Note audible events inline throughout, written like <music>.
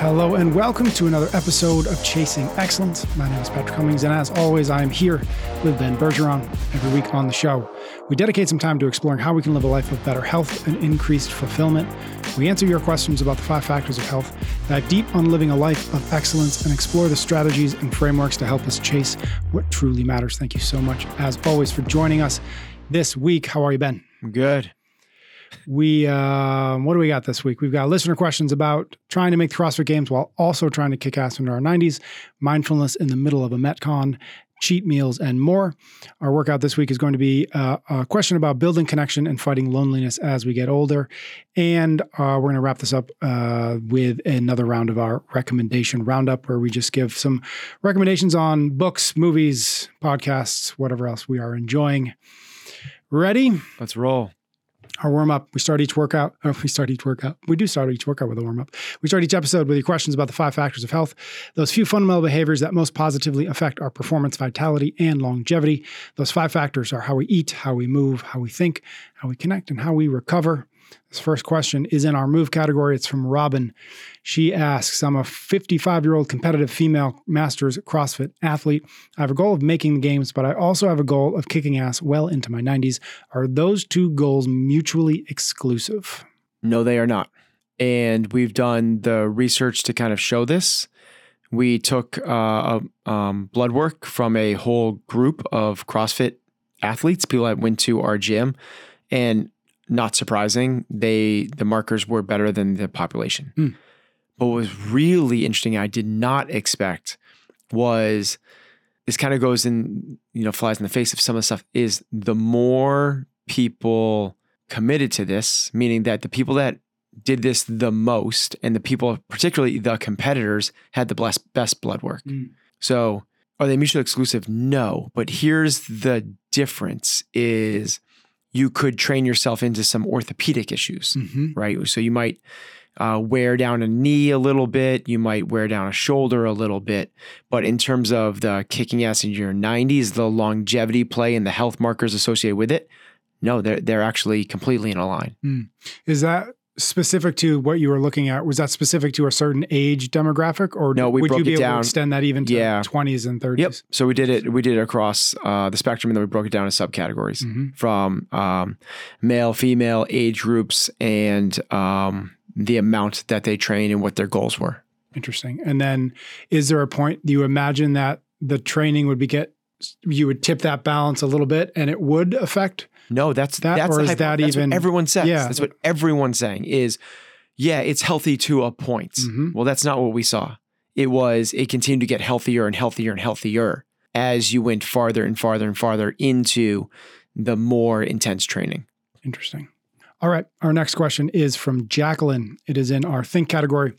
Hello and welcome to another episode of Chasing Excellence. My name is Patrick Cummings, and as always, I am here with Ben Bergeron every week on the show. We dedicate some time to exploring how we can live a life of better health and increased fulfillment. We answer your questions about the five factors of health, dive deep on living a life of excellence, and explore the strategies and frameworks to help us chase what truly matters. Thank you so much, as always, for joining us this week. How are you, Ben? Good. We uh, what do we got this week? We've got listener questions about trying to make CrossFit Games while also trying to kick ass into our 90s, mindfulness in the middle of a MetCon, cheat meals, and more. Our workout this week is going to be uh, a question about building connection and fighting loneliness as we get older. And uh, we're going to wrap this up uh, with another round of our recommendation roundup, where we just give some recommendations on books, movies, podcasts, whatever else we are enjoying. Ready? Let's roll our warm up. We start each workout. Or we start each workout. We do start each workout with a warm up. We start each episode with your questions about the five factors of health, those few fundamental behaviors that most positively affect our performance, vitality, and longevity. Those five factors are how we eat, how we move, how we think, how we connect, and how we recover. This first question is in our move category. It's from Robin. She asks I'm a 55 year old competitive female masters CrossFit athlete. I have a goal of making the games, but I also have a goal of kicking ass well into my 90s. Are those two goals mutually exclusive? No, they are not. And we've done the research to kind of show this. We took uh, um, blood work from a whole group of CrossFit athletes, people that went to our gym, and not surprising, they the markers were better than the population. Mm. But what was really interesting, I did not expect, was this kind of goes in, you know, flies in the face of some of the stuff, is the more people committed to this, meaning that the people that did this the most and the people, particularly the competitors, had the best, best blood work. Mm. So are they mutually exclusive? No. But here's the difference is you could train yourself into some orthopedic issues, mm-hmm. right? So you might uh, wear down a knee a little bit, you might wear down a shoulder a little bit. But in terms of the kicking ass in your 90s, the longevity play and the health markers associated with it, no, they're they're actually completely in a line. Mm. Is that specific to what you were looking at? Was that specific to a certain age demographic, or no, we would broke you be able down. to extend that even to yeah. 20s and 30s? Yep. So we did it. We did it across uh, the spectrum, and then we broke it down to subcategories mm-hmm. from um, male, female, age groups, and um, the amount that they train and what their goals were. Interesting. And then, is there a point? Do you imagine that the training would be get you would tip that balance a little bit, and it would affect no, that's that, that's or is that that's even everyone says? Yeah. That's what everyone's saying is, yeah, it's healthy to a point. Mm-hmm. Well, that's not what we saw. It was it continued to get healthier and healthier and healthier as you went farther and farther and farther into the more intense training. Interesting. All right. Our next question is from Jacqueline. It is in our Think category.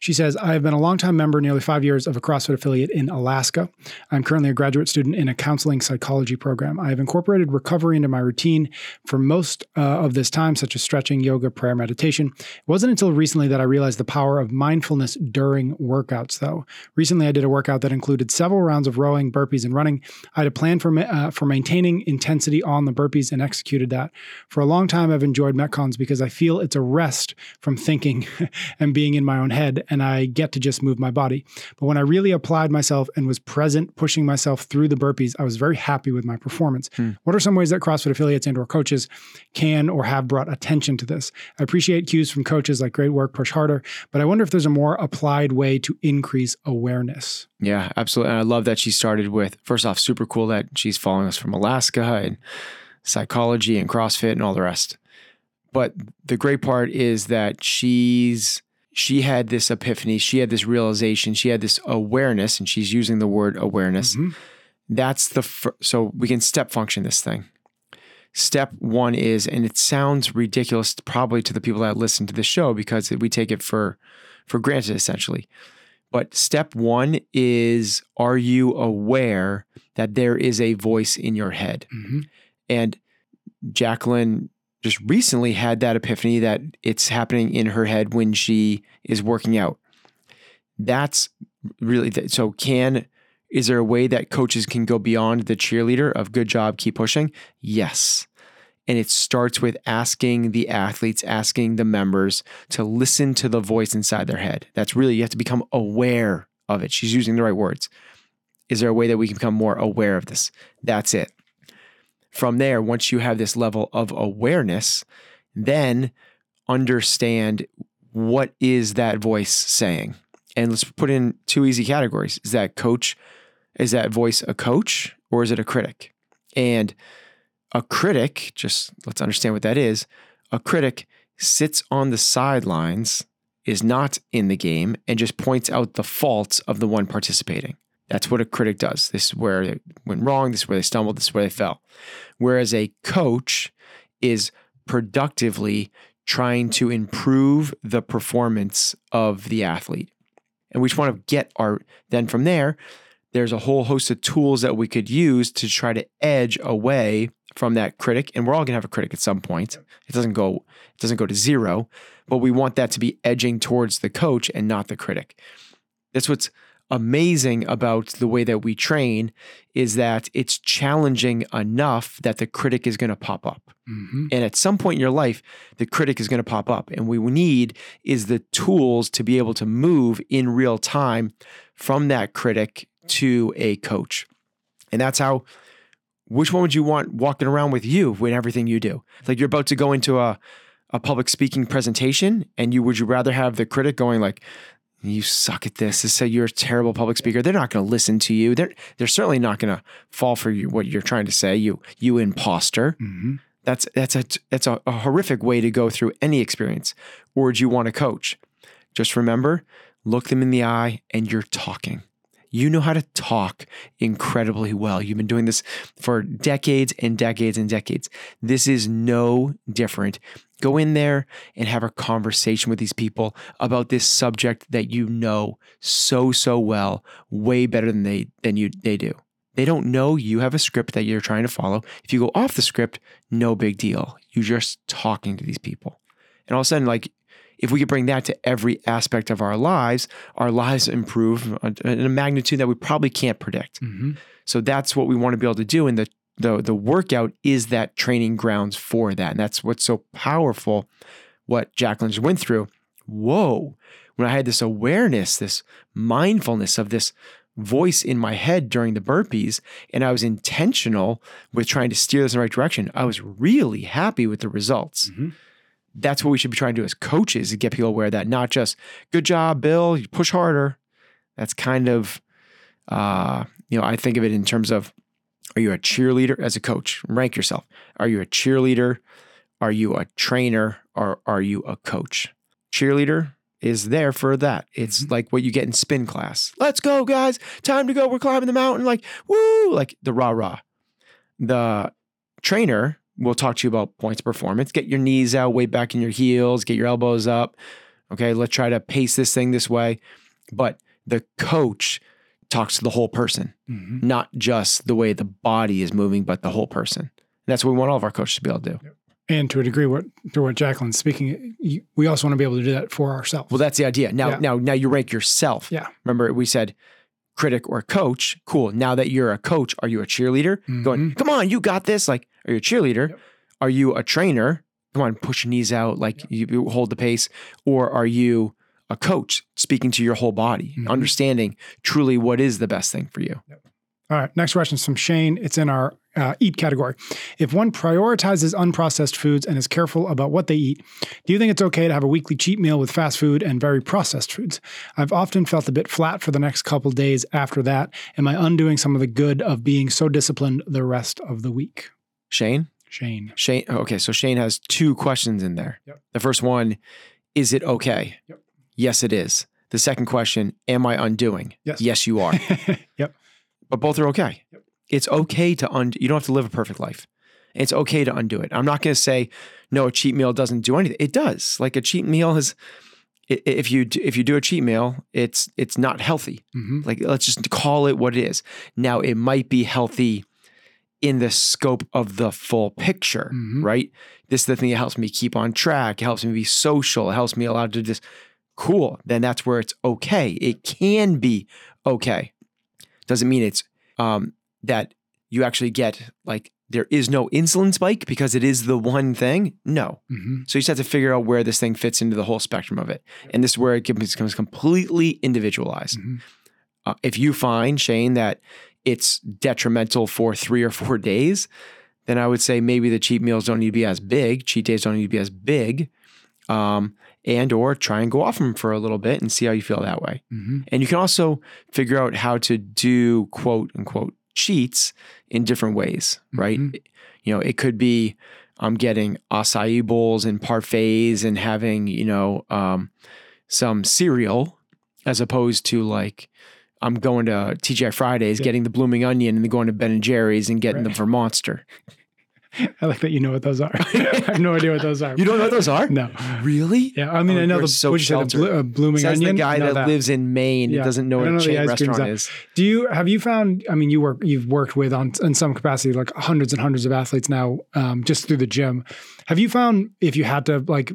She says, I have been a longtime member, nearly five years, of a CrossFit affiliate in Alaska. I'm currently a graduate student in a counseling psychology program. I have incorporated recovery into my routine for most uh, of this time, such as stretching, yoga, prayer, meditation. It wasn't until recently that I realized the power of mindfulness during workouts, though. Recently, I did a workout that included several rounds of rowing, burpees, and running. I had a plan for, uh, for maintaining intensity on the burpees and executed that. For a long time, I've enjoyed Metcons because I feel it's a rest from thinking <laughs> and being in my own head, and I get to just move my body. But when I really applied myself and was present, pushing myself through the burpees, I was very happy with my performance. Hmm. What are some ways that CrossFit affiliates and or coaches can or have brought attention to this? I appreciate cues from coaches like great work, push harder, but I wonder if there's a more applied way to increase awareness. Yeah, absolutely. And I love that she started with first off, super cool that she's following us from Alaska and psychology and CrossFit and all the rest. But the great part is that she's she had this epiphany, she had this realization, she had this awareness, and she's using the word awareness. Mm-hmm. That's the fir- so we can step function this thing. Step one is, and it sounds ridiculous probably to the people that listen to the show because we take it for for granted essentially. But step one is, are you aware that there is a voice in your head? Mm-hmm. And Jacqueline just recently had that epiphany that it's happening in her head when she is working out. That's really so can is there a way that coaches can go beyond the cheerleader of good job keep pushing? Yes. And it starts with asking the athletes, asking the members to listen to the voice inside their head. That's really, you have to become aware of it. She's using the right words. Is there a way that we can become more aware of this? That's it. From there, once you have this level of awareness, then understand what is that voice saying. And let's put in two easy categories. Is that coach, is that voice a coach or is it a critic? And a critic, just let's understand what that is. A critic sits on the sidelines, is not in the game, and just points out the faults of the one participating. That's what a critic does. This is where they went wrong. This is where they stumbled. This is where they fell. Whereas a coach is productively trying to improve the performance of the athlete. And we just want to get our, then from there, there's a whole host of tools that we could use to try to edge away from that critic. And we're all gonna have a critic at some point. It doesn't go, it doesn't go to zero, but we want that to be edging towards the coach and not the critic. That's what's amazing about the way that we train is that it's challenging enough that the critic is going to pop up. Mhm. And at some point in your life, the critic is going to pop up. And what we need is the tools to be able to move in real time from that critic to a coach. And that's how, which one would you want walking around with you in everything you do? Like you're about to go into a, a public speaking presentation and you would you rather have the critic going like, you suck at this. This say you're a terrible public speaker. They're not going to listen to you. They're they're certainly not going to fall for you what you're trying to say. You you imposter. Mhm. That's that's a that's a, a horrific way to go through any experience. Or do you want to coach? Just remember, look them in the eye and you're talking. You know how to talk incredibly well. You've been doing this for decades and decades and decades. This is no different. Go in there and have a conversation with these people about this subject that you know so so well, way better than they than you they do. They don't know you have a script that you're trying to follow. If you go off the script, no big deal. You're just talking to these people. And all of a sudden, like, if we could bring that to every aspect of our lives, our lives improve in a magnitude that we probably can't predict. Mhm. So that's what we want to be able to do. And the the the workout is that training grounds for that. And that's what's so powerful, what Jacqueline just went through. Whoa. When I had this awareness, this mindfulness of this voice in my head during the burpees, and I was intentional with trying to steer this in the right direction, I was really happy with the results. Mhm. That's what we should be trying to do as coaches to get people aware of that, not just good job, Bill, you push harder. That's kind of, uh, you know, I think of it in terms of are you a cheerleader as a coach? Rank yourself. Are you a cheerleader? Are you a trainer? Or are you a coach? Cheerleader is there for that. It's mm-hmm. like what you get in spin class. Let's go, guys. Time to go. We're climbing the mountain. Like, woo, like the rah rah. The trainer will talk to you about points of performance. Get your knees out, weight back in your heels, get your elbows up. Okay, let's try to pace this thing this way. But the coach talks to the whole person, Mhm. not just the way the body is moving, but the whole person. And that's what we want all of our coaches to be able to do. And to a degree, what to what Jacqueline's speaking, you, we also want to be able to do that for ourselves. Well, that's the idea. Now, Yeah. now, now you rank yourself. Yeah. Remember, we said critic or coach. Cool. Now that you're a coach, are you a cheerleader? Going, come on, you got this. Like, are you a cheerleader? Yep. Are you a trainer? Come on, push your knees out, like you, you hold the pace. Or are you a coach speaking to your whole body, Mhm. understanding truly what is the best thing for you? All right. Next question is from Shane. It's in our uh, eat category. If one prioritizes unprocessed foods and is careful about what they eat, do you think it's okay to have a weekly cheat meal with fast food and very processed foods? I've often felt a bit flat for the next couple days after that. Am I undoing some of the good of being so disciplined the rest of the week? Shane? Shane. Shane. Okay, so Shane has two questions in there. Yep. The first one, is it okay? Yep. Yes, it is. The second question, am I undoing? Yes. Yes, you are. <laughs> yep. but both are okay. Yep. It's okay to undo. You don't have to live a perfect life. It's okay to undo it. I'm not going to say no. A cheat meal doesn't do anything. It does. Like a cheat meal is. If you if you do a cheat meal, it's it's not healthy. hmm Like let's just call it what it is. Now it might be healthy in the scope of the full picture, Mhm. right? This is the thing that helps me keep on track. It helps me be social. It helps me allow to just cool. Then that's where it's okay. It can be okay. Doesn't mean it's um, that you actually get like there is no insulin spike because it is the one thing. No. Mhm. So you just have to figure out where this thing fits into the whole spectrum of it. And this is where it becomes completely individualized. Mhm. Uh, if you find, Shane, that it's detrimental for three or four days, then I would say maybe the cheat meals don't need to be as big. Cheat days don't need to be as big. Um, and or try and go off them for a little bit and see how you feel that way. Mhm. And you can also figure out how to do quote unquote cheats in different ways, right? Mhm. You know, it could be I'm getting acai bowls and parfaits and having, you know, um, some cereal as opposed to like I'm going to TGI Fridays, Yeah. getting the blooming onion and then going to Ben and Jerry's and getting Right. them for Monster. I like that you know what those are. <laughs> <laughs> I have no idea what those are. You don't know what those are? No. Really? Yeah, I mean, Oh, I know the so what you said, a, sheltered. blo- a blooming Says onion. the guy know that, lives in Maine Yeah. and doesn't know what a know chain restaurant is. Do you have you found? I mean, you work you've worked with on in some capacity like hundreds and hundreds of athletes now, um, just through the gym. Have you found if you had to like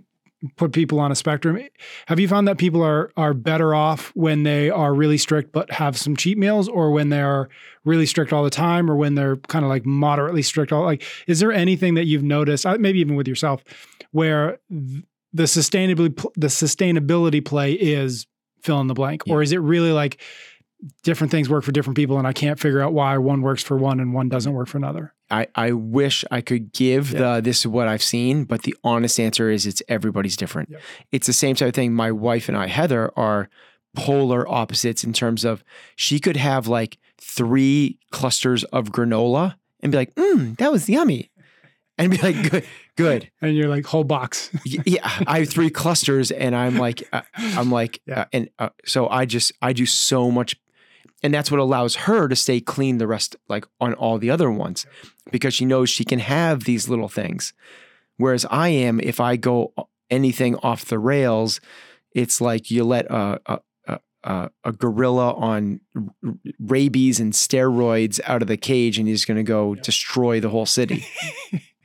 put people on a spectrum, have you found that people are are better off when they are really strict but have some cheat meals, or when they're really strict all the time, or when they're kind of like moderately strict? All like, is there anything that you've noticed, uh, maybe even with yourself, where the sustainability the sustainability play is fill in the blank, or is it really like different things work for different people, and I can't figure out why one works for one and one doesn't work for another? I, I wish I could give the this is what I've seen, but the honest answer is it's everybody's different. Yep. It's the same type of thing. My wife and I, Heather, are polar opposites in terms of she could have like three clusters of granola and be like, mm, that was yummy. And be like, good, good. <laughs> And you're like whole box. <laughs> Yeah, I have three clusters, and I'm like, uh, I'm like, <laughs> Yeah. uh, and uh, so I just, I do so much, and that's what allows her to stay clean the rest, like on all the other ones, because she knows she can have these little things. Whereas I am, if I go anything off the rails, it's like you let a a, a, gorilla on r- rabies and steroids out of the cage, and he's going to go destroy the whole city. <laughs>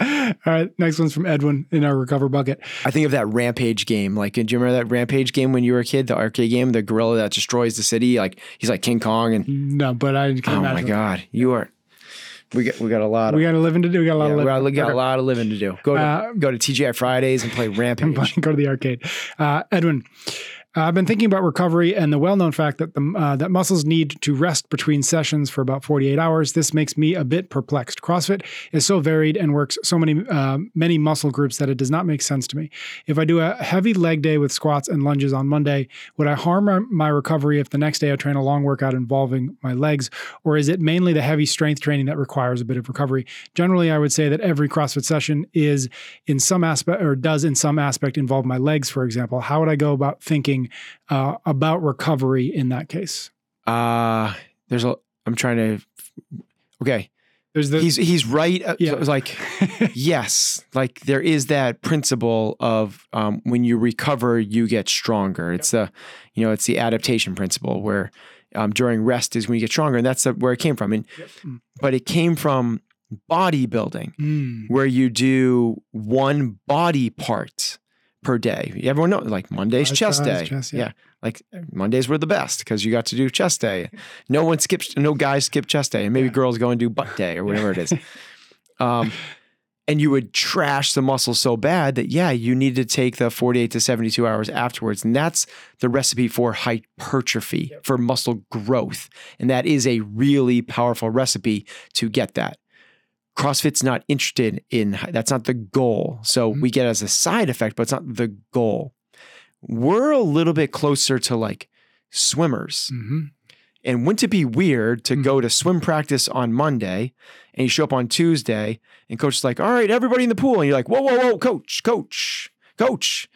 All right, next one's from Edwin in our recover bucket. I think of that Rampage game. Like, do you remember that Rampage game when you were a kid? The arcade game, the gorilla that destroys the city. Like, he's like King Kong, and No, but I can oh my god, you are. We got we got a lot of. We got a living to do. We got a lot yeah, of we living. got, we got a lot of living to do. Go to Uh, go to TGI Fridays <laughs> and play Rampage. go to the arcade. Uh, Edwin, uh, I've been thinking about recovery and the well-known fact that the uh, that muscles need to rest between sessions for about 48 hours. This makes me a bit perplexed. CrossFit is so varied and works so many uh, many muscle groups that it does not make sense to me. If I do a heavy leg day with squats and lunges on Monday, would I harm my, my recovery if the next day I train a long workout involving my legs, or is it mainly the heavy strength training that requires a bit of recovery? Generally, I would say that every CrossFit session is in some aspect or does in some aspect involve my legs, for example. How would I go about thinking uh, about recovery in that case? Uh there's a. I'm trying to. Okay, There's the he's he's right. Uh, Yeah. so like <laughs> yes, like there is that principle of um, when you recover, you get stronger. It's the, you know, it's the adaptation principle where um, during rest is when you get stronger, and that's the, where it came from. And but it came from bodybuilding, Mm, where you do one body part per day. Everyone knows, like Monday's chest day. yeah. yeah. Like Mondays were the best because you got to do chest day. No one skips, no guys skip chest day, and maybe Yeah. girls go and do butt day or whatever it is. <laughs> Um, and you would trash the muscle so bad that yeah, you need to take the 48 to 72 hours afterwards, and that's the recipe for hypertrophy for muscle growth, and that is a really powerful recipe to get that. CrossFit's not interested in that's not the goal. So Mhm. we get as a side effect, but it's not the goal. We're a little bit closer to like swimmers. mhm. And wouldn't it be weird to Mhm. go to swim practice on Monday and you show up on Tuesday and coach is like, all right, everybody in the pool. And you're like, whoa, whoa, whoa, coach, coach, coach.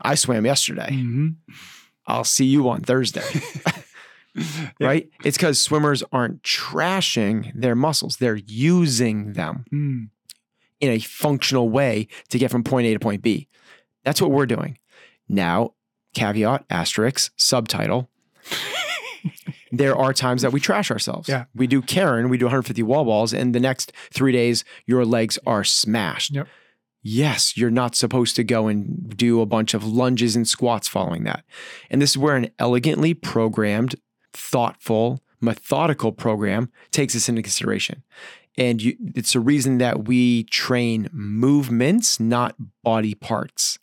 I swam yesterday. Mhm. I'll see you on Thursday. <laughs> <laughs> Right? It's because swimmers aren't trashing their muscles, they're using them Mm. in a functional way to get from point A to point B. That's what we're doing. Now, caveat, asterisk, subtitle. <laughs> there are times that we trash ourselves. Yeah. We do Karen, we do 150 wall balls, and the next three days, your legs are smashed. Yep. Yes, you're not supposed to go and do a bunch of lunges and squats following that. And this is where an elegantly programmed, thoughtful, methodical program takes this into consideration. and you, it's a reason that we train movements, not body parts.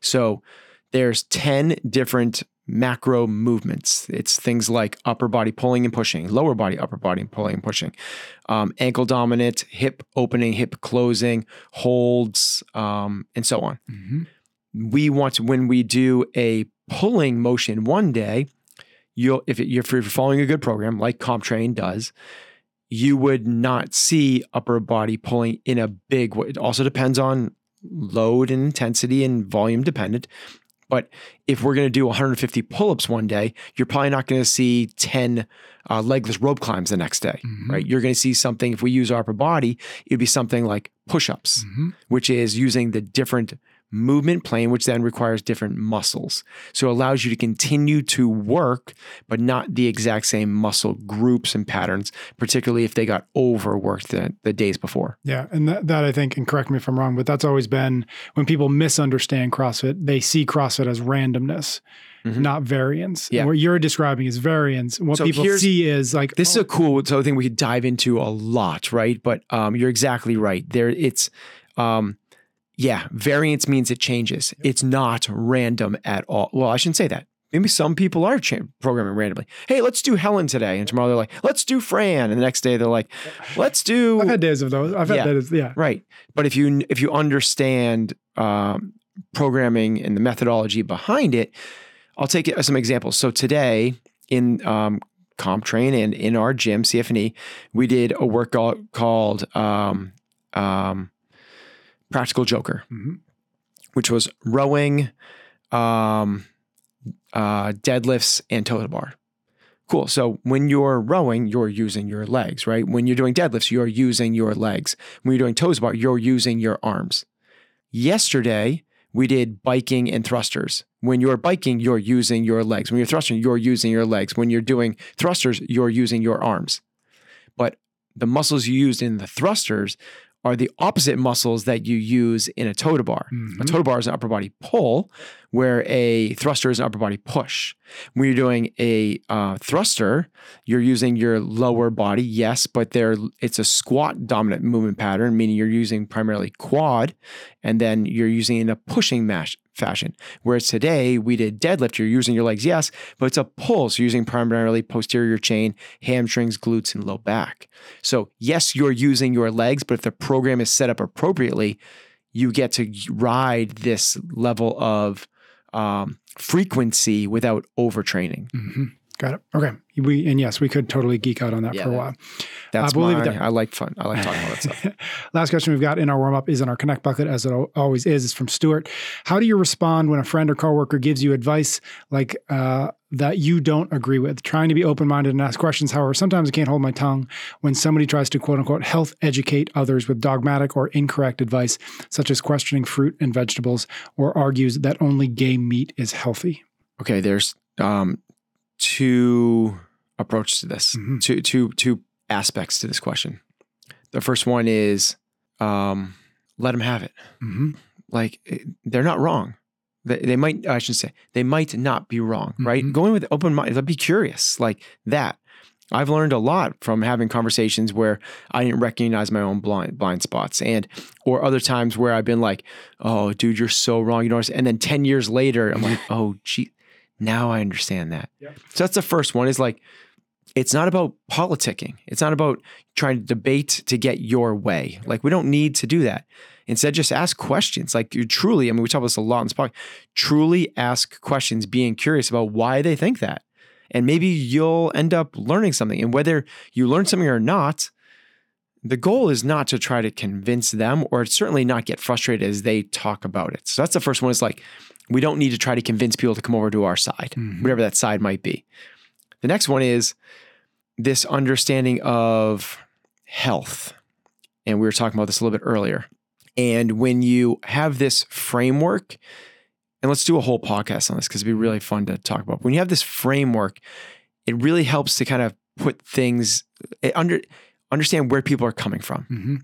So there's 10 different macro movements. It's things like upper body pulling and pushing, lower body, upper body pulling and pushing, um, ankle dominant, hip opening, hip closing, holds, um, and so on. Mm-hmm. We want to, when we do a pulling motion one day, you'll, if, it, if you're following a good program like CompTrain does, you would not see upper body pulling in a big way. It also depends on load and intensity and volume dependent. But if we're going to do 150 pull ups one day, you're probably not going to see 10 uh, legless rope climbs the next day, Mhm. right? You're going to see something, if we use our upper body, it'd be something like push ups, Mhm. which is using the different movement plane, which then requires different muscles. So it allows you to continue to work, but not the exact same muscle groups and patterns, particularly if they got overworked the, the days before. Yeah, and that, that I think, and correct me if I'm wrong, but that's always been when people misunderstand CrossFit, they see CrossFit as randomness, Mhm. not variance. Yeah. And what you're describing is variance. What So people see is like This oh, is a cool so I think we could dive into a lot, right? But um, you're exactly right. There, it's um, yeah, variance means it changes. It's not random at all. Well, I shouldn't say that. Maybe some people are cha- programming randomly. Hey, let's do Helen today, and tomorrow they're like, let's do Fran, and the next day they're like, let's do I've had days of those. I've had Yeah. days. Yeah. Right. But if you if you understand um, programming and the methodology behind it, I'll take some examples. So today in um, CompTrain and in our gym, CFNE, we did a workout called um, um, Practical Joker, Mhm. which was rowing, um, uh, deadlifts, and toe to bar. Cool. So when you're rowing, you're using your legs, right? When you're doing deadlifts, you're using your legs. When you're doing toes bar, you're using your arms. Yesterday, we did biking and thrusters. When you're biking, you're using your legs. When you're thrusting, you're using your legs. When you're doing thrusters, you're using your arms. But the muscles you used in the thrusters are the opposite muscles that you use in a toe to bar. A Mhm. toe to bar is an upper body pull, where a thruster is an upper body push. When you're doing a uh, thruster, you're using your lower body, yes, but there it's a squat dominant movement pattern, meaning you're using primarily quad, and then you're using in a pushing mash fashion. Whereas today we did deadlift, you're using your legs, yes, but it's a pull, so using primarily posterior chain, hamstrings, glutes, and low back. So yes, you're using your legs, but if the program is set up appropriately, you get to ride this level of um, frequency without overtraining. Mhm. Got it. Okay. We and yes, we could totally geek out on that Yeah, for a while. That's we'll leave it my, there. I like fun. I like talking about that stuff. <laughs> Last question we've got in our warm up is in our connect bucket, as it always is. Is from Stuart. How do you respond when a friend or coworker gives you advice like uh, that you don't agree with? Trying to be open minded and ask questions. However, sometimes I can't hold my tongue when somebody tries to quote unquote health educate others with dogmatic or incorrect advice, such as questioning fruit and vegetables, or argues that only game meat is healthy. Okay, there's um, two approaches to this, Mhm. two, two, two aspects to this question. The first one is um, let them have it. Mm-hmm. Like eh, they're not wrong. They, they might, I should say, they might not be wrong, right? Mhm. Going with open mind, like, be curious, like that. I've learned a lot from having conversations where I didn't recognize my own blind blind spots, and or other times where I've been like, "Oh, dude, you're so wrong," you know. And then ten years later, I'm like, <laughs> "Oh, gee, now I understand that." Yeah. So that's the first one. Is like, it's not about politicking. It's not about trying to debate to get your way. Like we don't need to do that. Instead, just ask questions. Like you truly, I mean, we talk about this a lot in this podcast. Truly ask questions, being curious about why they think that. And maybe you'll end up learning something. And whether you learn something or not, the goal is not to try to convince them or certainly not get frustrated as they talk about it. So that's the first one is like, we don't need to try to convince people to come over to our side, Mhm. whatever that side might be. The next one is this understanding of health. And we were talking about this a little bit earlier. And when you have this framework, and let's do a whole podcast on this because it'd be really fun to talk about. When you have this framework, it really helps to kind of put things under understand where people are coming from. Mm-hmm.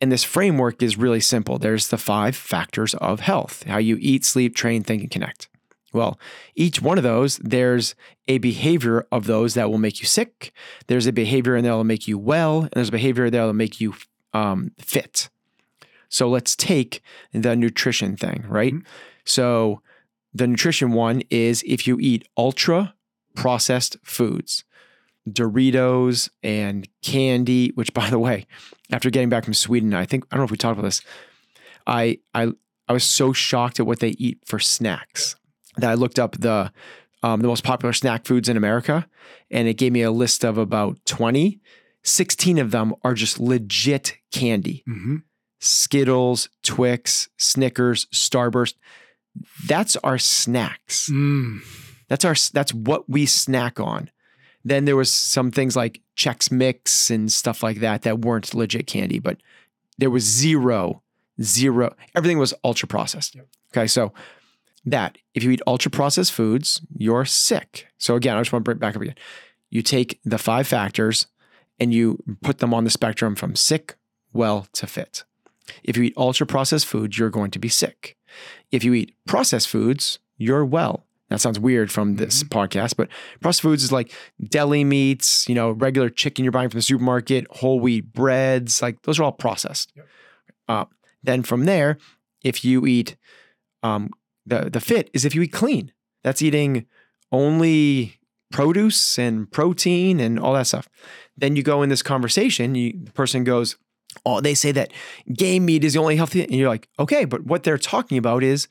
And this framework is really simple. There's the five factors of health: how you eat, sleep, train, think, and connect. Well, each one of those, there's a behavior of those that will make you sick. There's a behavior that will make you well, and there's a behavior that will make you um, fit. So let's take the nutrition thing, right? So the nutrition one is if you eat ultra processed foods, Doritos and candy, which by the way, after getting back from Sweden, I think I don't know if we talked about this. I I I was so shocked at what they eat for snacks that I looked up the um, the most popular snack foods in America, and it gave me a list of about 20. 16 of them are just legit candy. Mm-hmm. Skittles, Twix, Snickers, Starburst. That's our snacks. Mm. That's our that's what we snack on. Then there was some things like Chex Mix and stuff like that that weren't legit candy, but there was zero, zero. Everything was ultra processed. Yep. Okay, so that if you eat ultra processed foods, you're sick. So again, I just want to bring it back up again. You take the five factors and you put them on the spectrum from sick, well to fit. If you eat ultra processed foods, you're going to be sick. If you eat processed foods, you're well. That sounds weird from this podcast, but processed foods is like deli meats, you know, regular chicken you're buying from the supermarket, whole wheat breads, like those are all processed. Yep. Uh, then from there, if you eat um, the the fit is if you eat clean. That's eating only produce and protein and all that stuff. Then you go in this conversation, you, the person goes, "Oh, they say that game meat is the only healthy," and you're like, "Okay, but what they're talking about is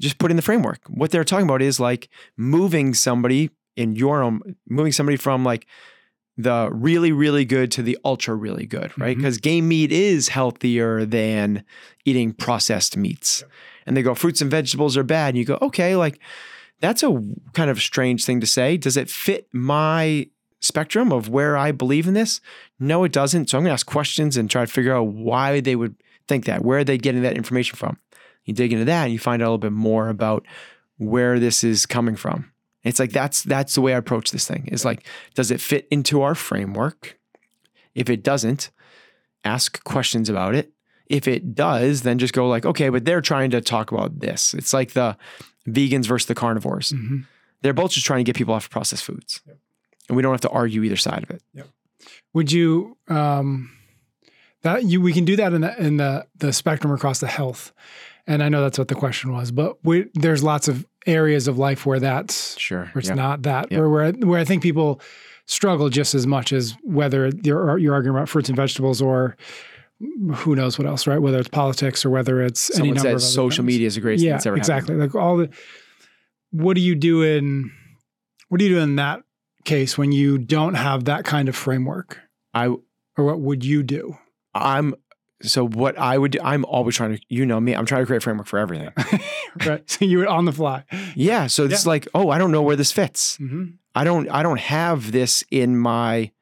just put in the framework. What they're talking about is like moving somebody in your own, moving somebody from like." The really, really good to the ultra, really good, right? Mm-hmm. Because game meat is healthier than eating processed meats. And they go fruits and vegetables are bad. And you go okay like that's a kind of strange thing to say. Does it fit my spectrum of where i believe in this? No it doesn't. So i'm going to ask questions and try to figure out why they would think that where are they getting that information from you dig into that and you find out a little bit more about where this is coming from it's like that's that's the way i approach this thing is like does it fit into our framework if it doesn't ask questions about it if it does, then just go like, okay, but they're trying to talk about this. It's like the vegans versus the carnivores. Mhm. They're both just trying to get people off of processed foods. Yep. And we don't have to argue either side of it. Would you um that you we can do that in the in the the spectrum across the health. And I know that's what the question was, but we, there's lots of areas of life where that's Sure. where it's Yeah. not that Yeah. where where where I think people struggle just as much as whether you're you're arguing about fruits and vegetables or who knows what else, right? Whether it's politics or whether it's any Someone number of said other social things. media is the greatest thing Yeah, that's ever exactly. Like all the what do you do in what do you do in that case when you don't have that kind of framework? happened. Or what would you do? I'm so what I would do, I'm always trying to, you know me, I'm trying to create a framework for everything. <laughs> right. So you were on the fly. Yeah. So it's like, oh, I don't know where this fits. hmm I don't I don't have this in my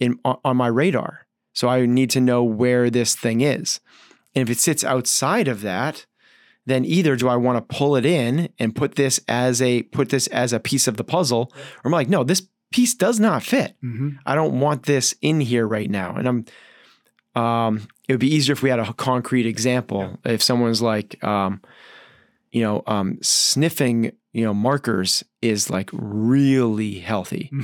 in on my radar. So I need to know where this thing is. And if it sits outside of that, then either do I want to pull it in and put this as a put this as a piece of the puzzle or I'm like, no, this piece does not fit. hmm I don't want this in here right now. And I'm um it would be easier if we had a concrete example. If someone's like um you know, um sniffing, you know, markers is like really healthy. <laughs>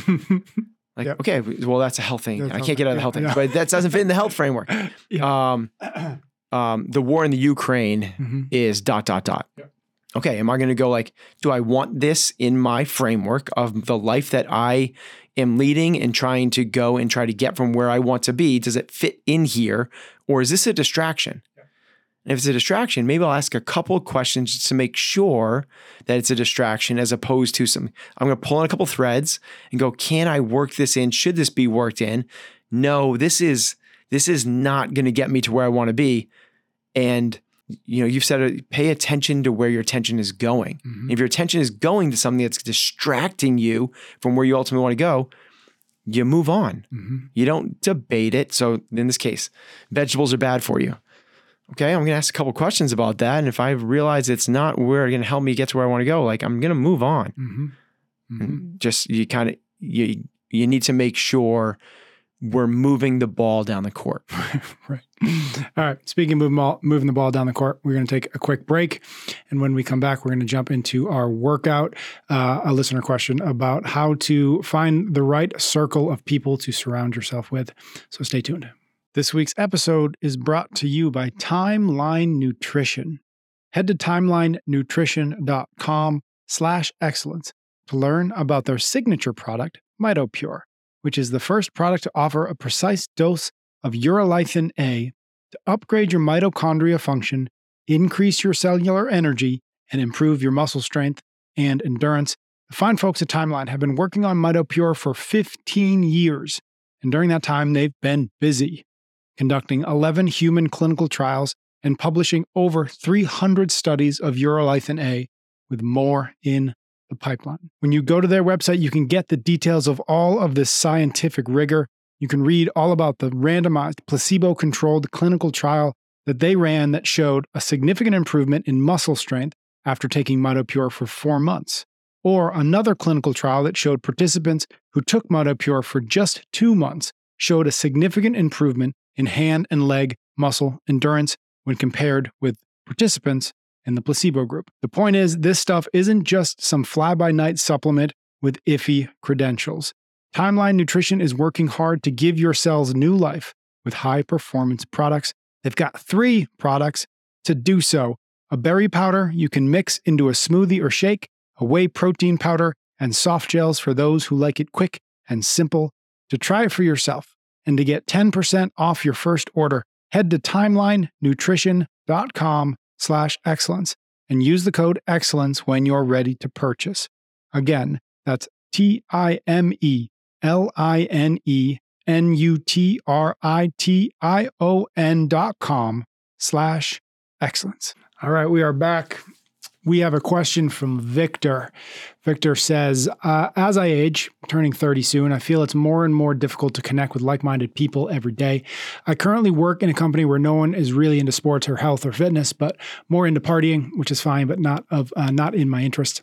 Like, Yep. okay, well, that's a health thing. That's I can't get out of the thing. health thing, Yeah. but that doesn't fit in the health framework. <laughs> yeah. Um, <clears throat> um, the war in the Ukraine Mhm. is dot dot dot. Yep. Okay, am I going to go like, do I want this in my framework of the life that I am leading and trying to go and try to get from where I want to be? Does it fit in here, or is this a distraction? And if it's a distraction, maybe I'll ask a couple questions to make sure that it's a distraction as opposed to some. I'm going to pull in a couple threads and go, can I work this in? Should this be worked in? No, this is this is not going to get me to where I want to be. And you know, you've said it, pay attention to where your attention is going. Mhm. If your attention is going to something that's distracting you from where you ultimately want to go, you move on. Mhm. You don't debate it. So in this case, vegetables are bad for you. Okay, I'm going to ask a couple questions about that, and if I realize it's not where going to help me get to where I want to go, like I'm going to move on. Mhm. Mhm. Just you kind of you you need to make sure we're moving the ball down the court. <laughs> right. All right. Speaking of moving, moving the ball down the court, we're going to take a quick break. And when we come back, we're going to jump into our workout. Uh, a listener question about how to find the right circle of people to surround yourself with. So stay tuned. This week's episode is brought to you by Timeline Nutrition. Head to timelinenutrition.com slash excellence to learn about their signature product, MitoPure which is the first product to offer a precise dose of urolithin A to upgrade your mitochondria function, increase your cellular energy, and improve your muscle strength and endurance. The fine folks at Timeline have been working on MitoPure for 15 years, and during that time, they've been busy conducting 11 human clinical trials and publishing over 300 studies of urolithin A, with more in the pipeline. When you go to their website, you can get the details of all of this scientific rigor. You can read all about the randomized, placebo controlled clinical trial that they ran that showed a significant improvement in muscle strength after taking MitoPure for four months, or another clinical trial that showed participants who took MitoPure for just two months showed a significant improvement in hand and leg muscle endurance when compared with participants in the placebo group. The point is, this stuff isn't just some fly by night supplement with iffy credentials. Timeline Nutrition is working hard to give your cells new life with high performance products. They've got three products to do so a berry powder you can mix into a smoothie or shake, a whey protein powder, and soft gels for those who like it quick and simple. To try it for yourself and to get 10% off your first order, head to timelinenutrition.com slash excellence and use the code excellence when you're ready to purchase. Again, that's T I M E L I N E N U T R I T I O N dot com slash excellence. All right, we are back. We have a question from Victor. Victor says, uh, As I age, turning 30 soon, I feel it's more and more difficult to connect with like minded people every day. I currently work in a company where no one is really into sports or health or fitness, but more into partying, which is fine, but not of uh, not in my interest,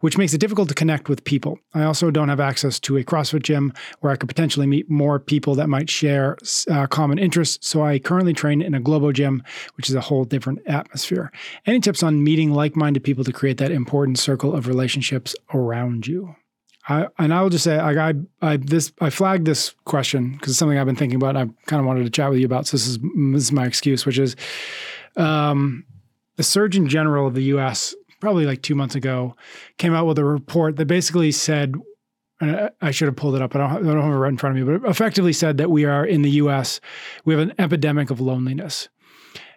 which makes it difficult to connect with people. I also don't have access to a CrossFit gym where I could potentially meet more people that might share uh, common interests. So I currently train in a Globo gym, which is a whole different atmosphere. Any tips on meeting like minded people to create that important circle of relationships around you? I, and I will just say, like I, I this I flagged this question because it's something I've been thinking about. And I kind of wanted to chat with you about. So this is this is my excuse, which is, um, the Surgeon General of the U.S. probably like two months ago came out with a report that basically said, and I should have pulled it up. I don't, I don't have it right in front of me, but effectively said that we are in the U.S. we have an epidemic of loneliness.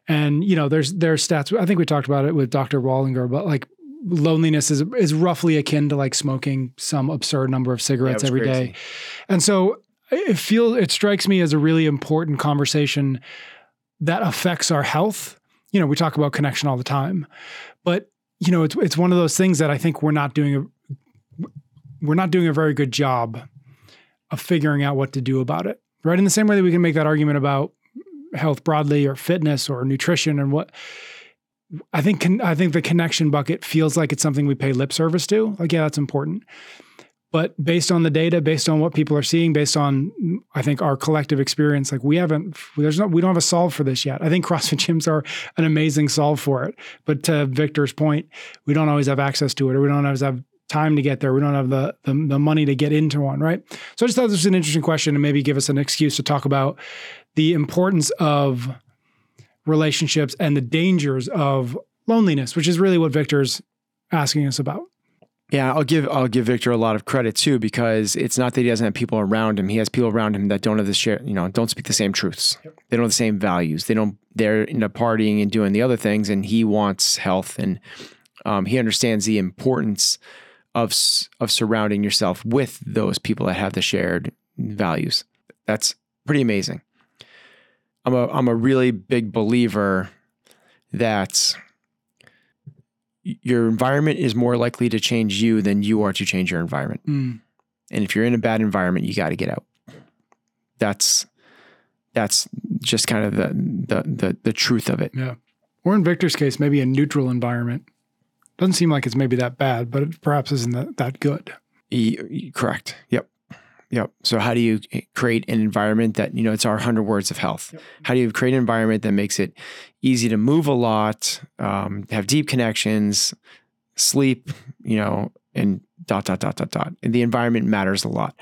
And you know, there's there's stats. I think we talked about it with Dr. Waldinger, but like loneliness is is roughly akin to like smoking some absurd number of cigarettes Yeah, every day. And so it feels it strikes me as a really important conversation that affects our health. You know, we talk about connection all the time, but you know, it's it's one of those things that I think we're not doing a we're not doing a very good job of figuring out what to do about it. Right? In the same way that we can make that argument about health broadly or fitness or nutrition and what I think con- I think the connection bucket feels like it's something we pay lip service to. Like, yeah, that's important. But based on the data, based on what people are seeing, based on I think our collective experience, like we haven't, there's no, we don't have a solve for this yet. I think <laughs> CrossFit gyms are an amazing solve for it. But to Victor's point, we don't always have access to it, or we don't always have time to get there. We don't have the, the the money to get into one, right? So I just thought this was an interesting question, and maybe give us an excuse to talk about the importance of relationships and the dangers of loneliness, which is really what Victor's asking us about. Yeah, I'll give I'll give Victor a lot of credit too because it's not that he doesn't have people around him. He has people around him that don't have the share, you know, don't speak the same truths. They don't have the same values. They don't. They're into partying and doing the other things, and he wants health, and um, he understands the importance of of surrounding yourself with those people that have the shared values. That's pretty amazing. I'm a I'm a really big believer that your environment is more likely to change you than you are to change your environment. Mm. And if you're in a bad environment, you got to get out. That's that's just kind of the, the the the truth of it. Yeah. Or in Victor's case, maybe a neutral environment. Doesn't seem like it's maybe that bad, but it perhaps isn't that, that good. E- correct. Yep. Yep. So how do you create an environment that, you know, it's our 100 words of health. Yep. How do you create an environment that makes it easy to move a lot, um, have deep connections, sleep, you know, and dot, dot, dot, dot, dot. And the environment matters a lot.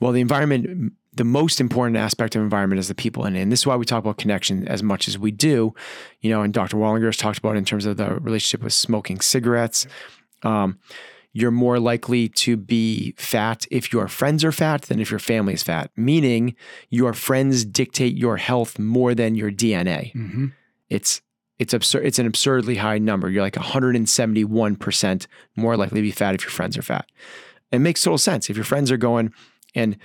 Well, the environment, the most important aspect of environment is the people in it. And this is why we talk about connection as much as we do. You know, and Dr. Waldinger has talked about in terms of the relationship with smoking cigarettes. Um, you're more likely to be fat if your friends are fat than if your family is fat, meaning your friends dictate your health more than your DNA. Mm-hmm. It's it's absurd it's an absurdly high number. You're like 171% more likely to be fat if your friends are fat. It makes total sense. If your friends are going and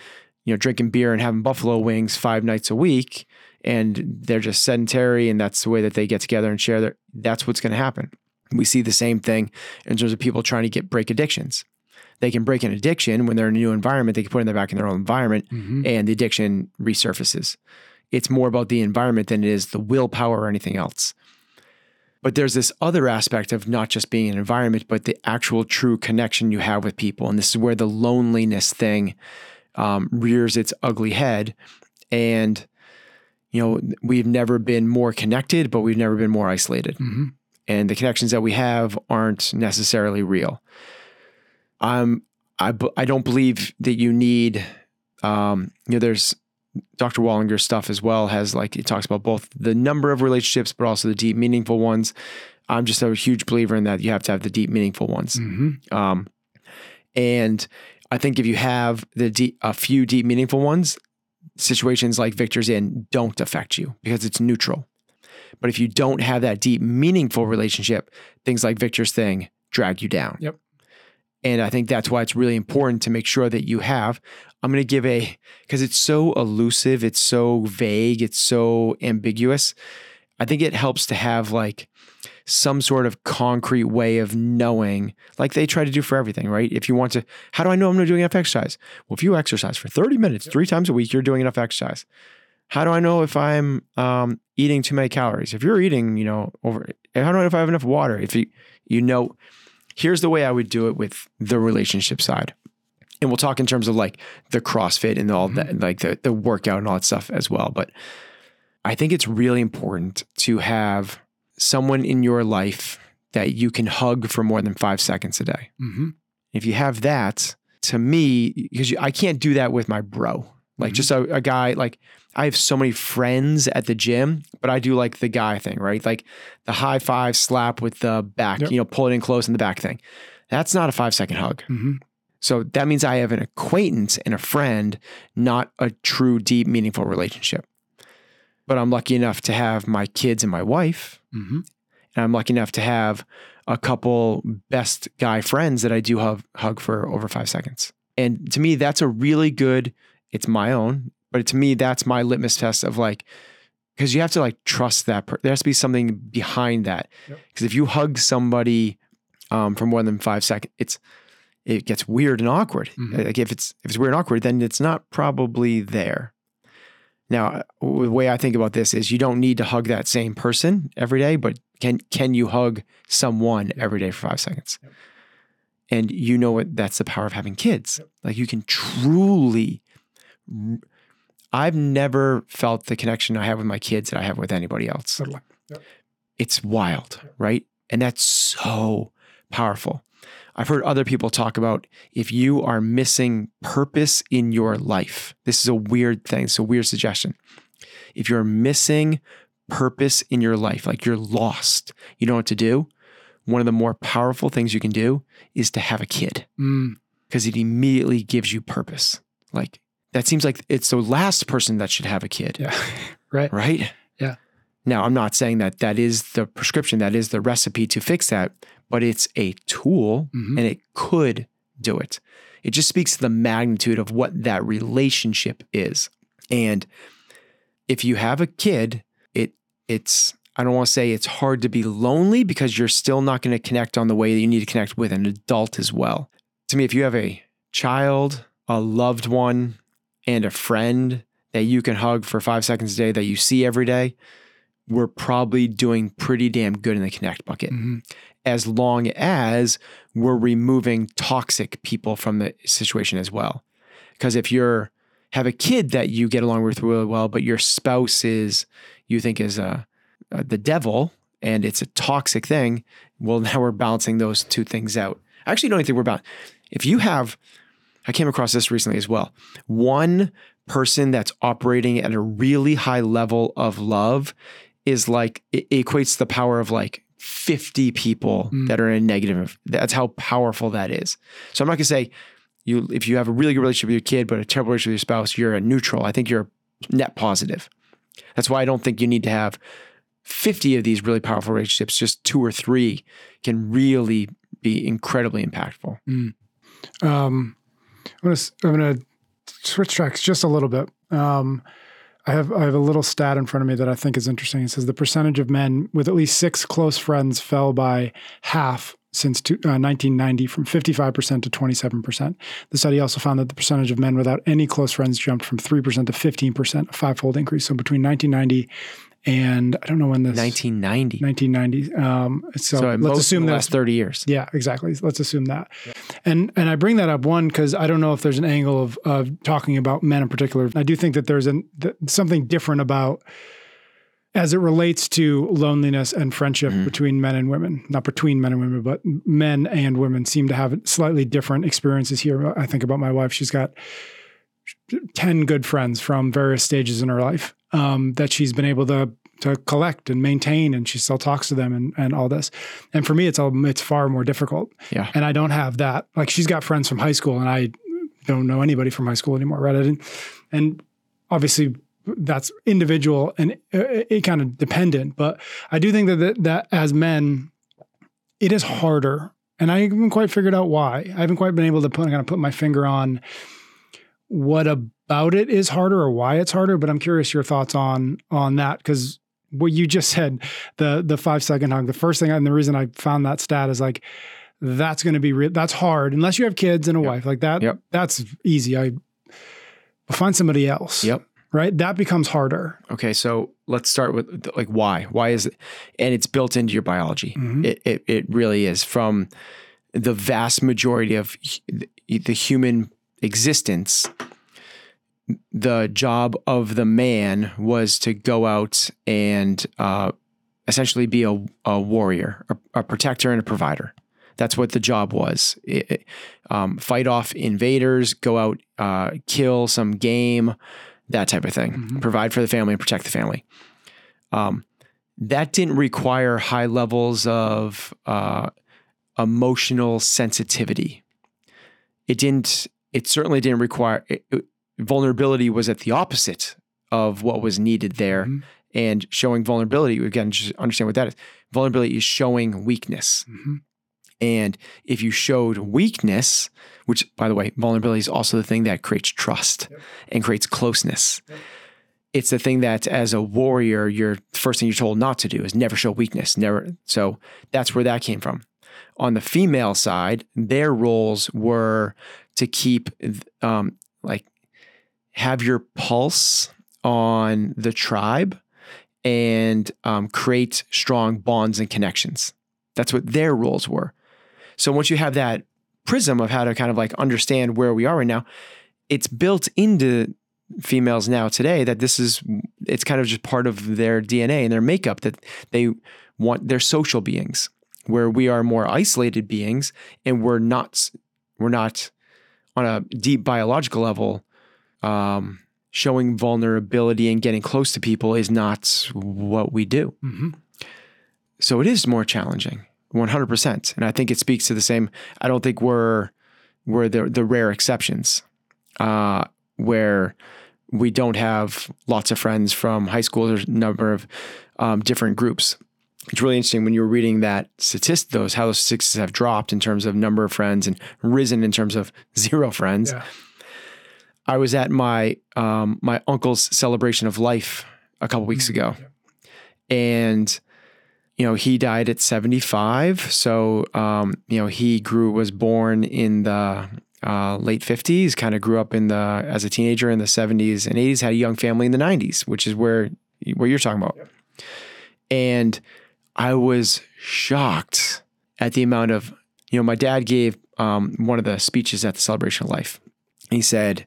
you know drinking beer and having buffalo wings 5 nights a week and they're just sedentary and that's the way that they get together and share their that's what's going to happen. We see the same thing in terms of people trying to get break addictions. They can break an addiction when they're in a new environment. They can put it back in their own environment, Mm-hmm. and the addiction resurfaces. It's more about the environment than it is the willpower or anything else. But there's this other aspect of not just being an environment, but the actual true connection you have with people. And this is where the loneliness thing um, rears its ugly head. And, you know, we've never been more connected, but we've never been more isolated Mm-hmm. And the connections that we have aren't necessarily real. Um, I I don't believe that you need, um, you know, there's Dr. Waldinger's stuff as well has like it talks about both the number of relationships, but also the deep, meaningful ones. I'm just a huge believer in that you have to have the deep, meaningful ones. Mm-hmm. Um, and I think if you have the deep, a few deep, meaningful ones, situations like Victor's in don't affect you because it's neutral. But if you don't have that deep, meaningful relationship, things like Victor's thing drag you down. Yep. And I think that's why it's really important to make sure that you have. I'm going to give a, because it's so elusive, it's so vague, it's so ambiguous. I think it helps to have like some sort of concrete way of knowing, like they try to do for everything, right? If you want to, how do I know I'm not doing enough exercise? Well, if you exercise for 30 minutes, three times a week, you're doing enough exercise. How do I know if I'm um, eating too many calories? If you're eating, you know, over, how do I know if I have enough water? If you, you know, here's the way I would do it with the relationship side. And we'll talk in terms of like the CrossFit and all that, like the, the workout and all that stuff as well. But I think it's really important to have someone in your life that you can hug for more than five seconds a day. Mm-hmm. If you have that, to me, because I can't do that with my bro, like Mhm. just a, a guy, like I have so many friends at the gym, but I do like the guy thing, right? Like the high five slap with the back, Yep. you know, pull it in close in the back thing. That's not a five second hug. Mm-hmm. So that means I have an acquaintance and a friend, not a true, deep, meaningful relationship. But I'm lucky enough to have my kids and my wife, Mm-hmm. and I'm lucky enough to have a couple best guy friends that I do hug, hug for over five seconds. And to me, that's a really good, it's my own, but to me, that's my litmus test of like, because you have to like trust that. Per- there has to be something behind that. Yep. Because if you hug somebody um, for more than five seconds, it's, it gets weird and awkward. Mhm. Like if it's if it's weird and awkward, then it's not probably there. Now, the way I think about this is you don't need to hug that same person every day, but can can you hug someone every day for five seconds? Yep. And you know what? That's the power of having kids. Yep. Like you can truly. I've never felt the connection I have with my kids that I have with anybody else Totally. it's wild, right? And that's so powerful. I've heard other people talk about if you are missing purpose in your life. This is a weird thing. It's a weird suggestion. If you're missing purpose in your life, like you're lost, you know what to do. One of the more powerful things you can do is to have a kid Mm. because it immediately gives you purpose. Like that seems like it's the last person that should have a kid Yeah. <laughs> right. right? Yeah. Now, I'm not saying that that is the prescription, that is the recipe to fix that, but it's a tool Mhm. and it could do it. It just speaks to the magnitude of what that relationship is. And if you have a kid, it it's I don't want to say it's hard to be lonely because you're still not going to connect on the way that you need to connect with an adult as well. To me, if you have a child, a loved one, and a friend that you can hug for five seconds a day that you see every day, we're probably doing pretty damn good in the connect bucket. Mhm. As long as we're removing toxic people from the situation as well. Because if you're have a kid that you get along with really well, but your spouse is you think is a, a the devil and it's a toxic thing, well, <laughs> now we're balancing those two things out. I actually don't think we're about. If you have, I came across this recently as well. One person that's operating at a really high level of love is like it equates the power of like 50 people Mm. that are in negative. That's how powerful that is. So I'm not gonna say you if you have a really good relationship with your kid, but a terrible relationship with your spouse, you're a neutral. I think you're net positive. That's why I don't think you need to have 50 of these really powerful relationships. Just two or three can really be incredibly impactful. Um, I'm gonna I'm gonna switch tracks just a little bit. Um, I have I have a little stat in front of me that I think is interesting. It says the percentage of men with at least six close friends fell by half since uh, 1990, from 55% to 27%. The study also found that the percentage of men without any close friends jumped from 3% to 15%, a five-fold increase. So between 1990 and I don't know when this 1990. 1990. Um, so, So, let's assume the last 30 years. yeah, exactly. Let's assume that. And and I bring that up one because I don't know if there's an angle of of talking about men in particular. I do think that there's an th- something different about as it relates to loneliness and friendship Mhm. between men and women. Not between men and women, but men and women seem to have slightly different experiences here. I think about my wife. She's got 10 good friends from various stages in her life um, that she's been able to to collect and maintain and she still talks to them and, and all this. And for me it's all it's far more difficult. Yeah. and i don't have that. Like she's got friends from high school and i don't know anybody from high school anymore right? I didn't, and obviously that's individual and it, it kind of dependent but i do think that, that that as men it is harder. And i haven't quite figured out why. I haven't quite been able to put kind of put my finger on what about it is harder or why it's harder but i'm curious your thoughts on on that because what you just said the the five second hug the first thing and the reason i found that stat is like that's going to be real that's hard unless you have kids and a Yep. wife like that Yep. that's easy i find somebody else Yep. right that becomes harder Okay, so let's start with like why. Why is it? And it's built into your biology. Mhm. It, it it really is. From the vast majority of the human existence, the job of the man was to go out and uh, essentially be a, a warrior, a, a protector, and a provider. That's what the job was. It- um, fight off invaders, go out, uh, kill some game, that type of thing. Mhm. Provide for the family and protect the family. Um, that didn't require high levels of uh, emotional sensitivity. It didn't. It certainly didn't require. It, it- vulnerability was at the opposite of what was needed there. Mhm. And showing vulnerability again, just understand what that is. Vulnerability is showing weakness. Mhm. And if you showed weakness, which by the way, vulnerability is also the thing that creates trust Yep. and creates closeness. Yep. It's the thing that as a warrior, your first thing you're told not to do is never show weakness. Never. So that's where that came from. On the female side, their roles were to keep um, like have your pulse on the tribe and um, create strong bonds and connections. That's what their roles were. So once you have that prism of how to kind of like understand where we are right now, it's built into females now today that this is it's kind of just part of their DNA and their makeup that they want they're social beings where we are more isolated beings and we're not we're not on a deep biological level um, showing vulnerability and getting close to people is not what we do. Mhm. So it is more challenging, 100%. And I think it speaks to the same. I don't think we're we're the the rare exceptions uh, where we don't have lots of friends from high school. There's a number of um, different groups. It's really interesting when you were reading that statistic, those how those statistics have dropped in terms of number of friends and risen in terms of <laughs> zero friends. Yeah. I was at my um, my uncle's celebration of life a couple weeks ago, and you know he died at seventy five. So um, you know he grew was born in the uh, late fifties, kind of grew up in the as a teenager in the seventies and eighties, had a young family in the nineties, which is where where you're talking about. And I was shocked at the amount of you know my dad gave um, one of the speeches at the celebration of life. He said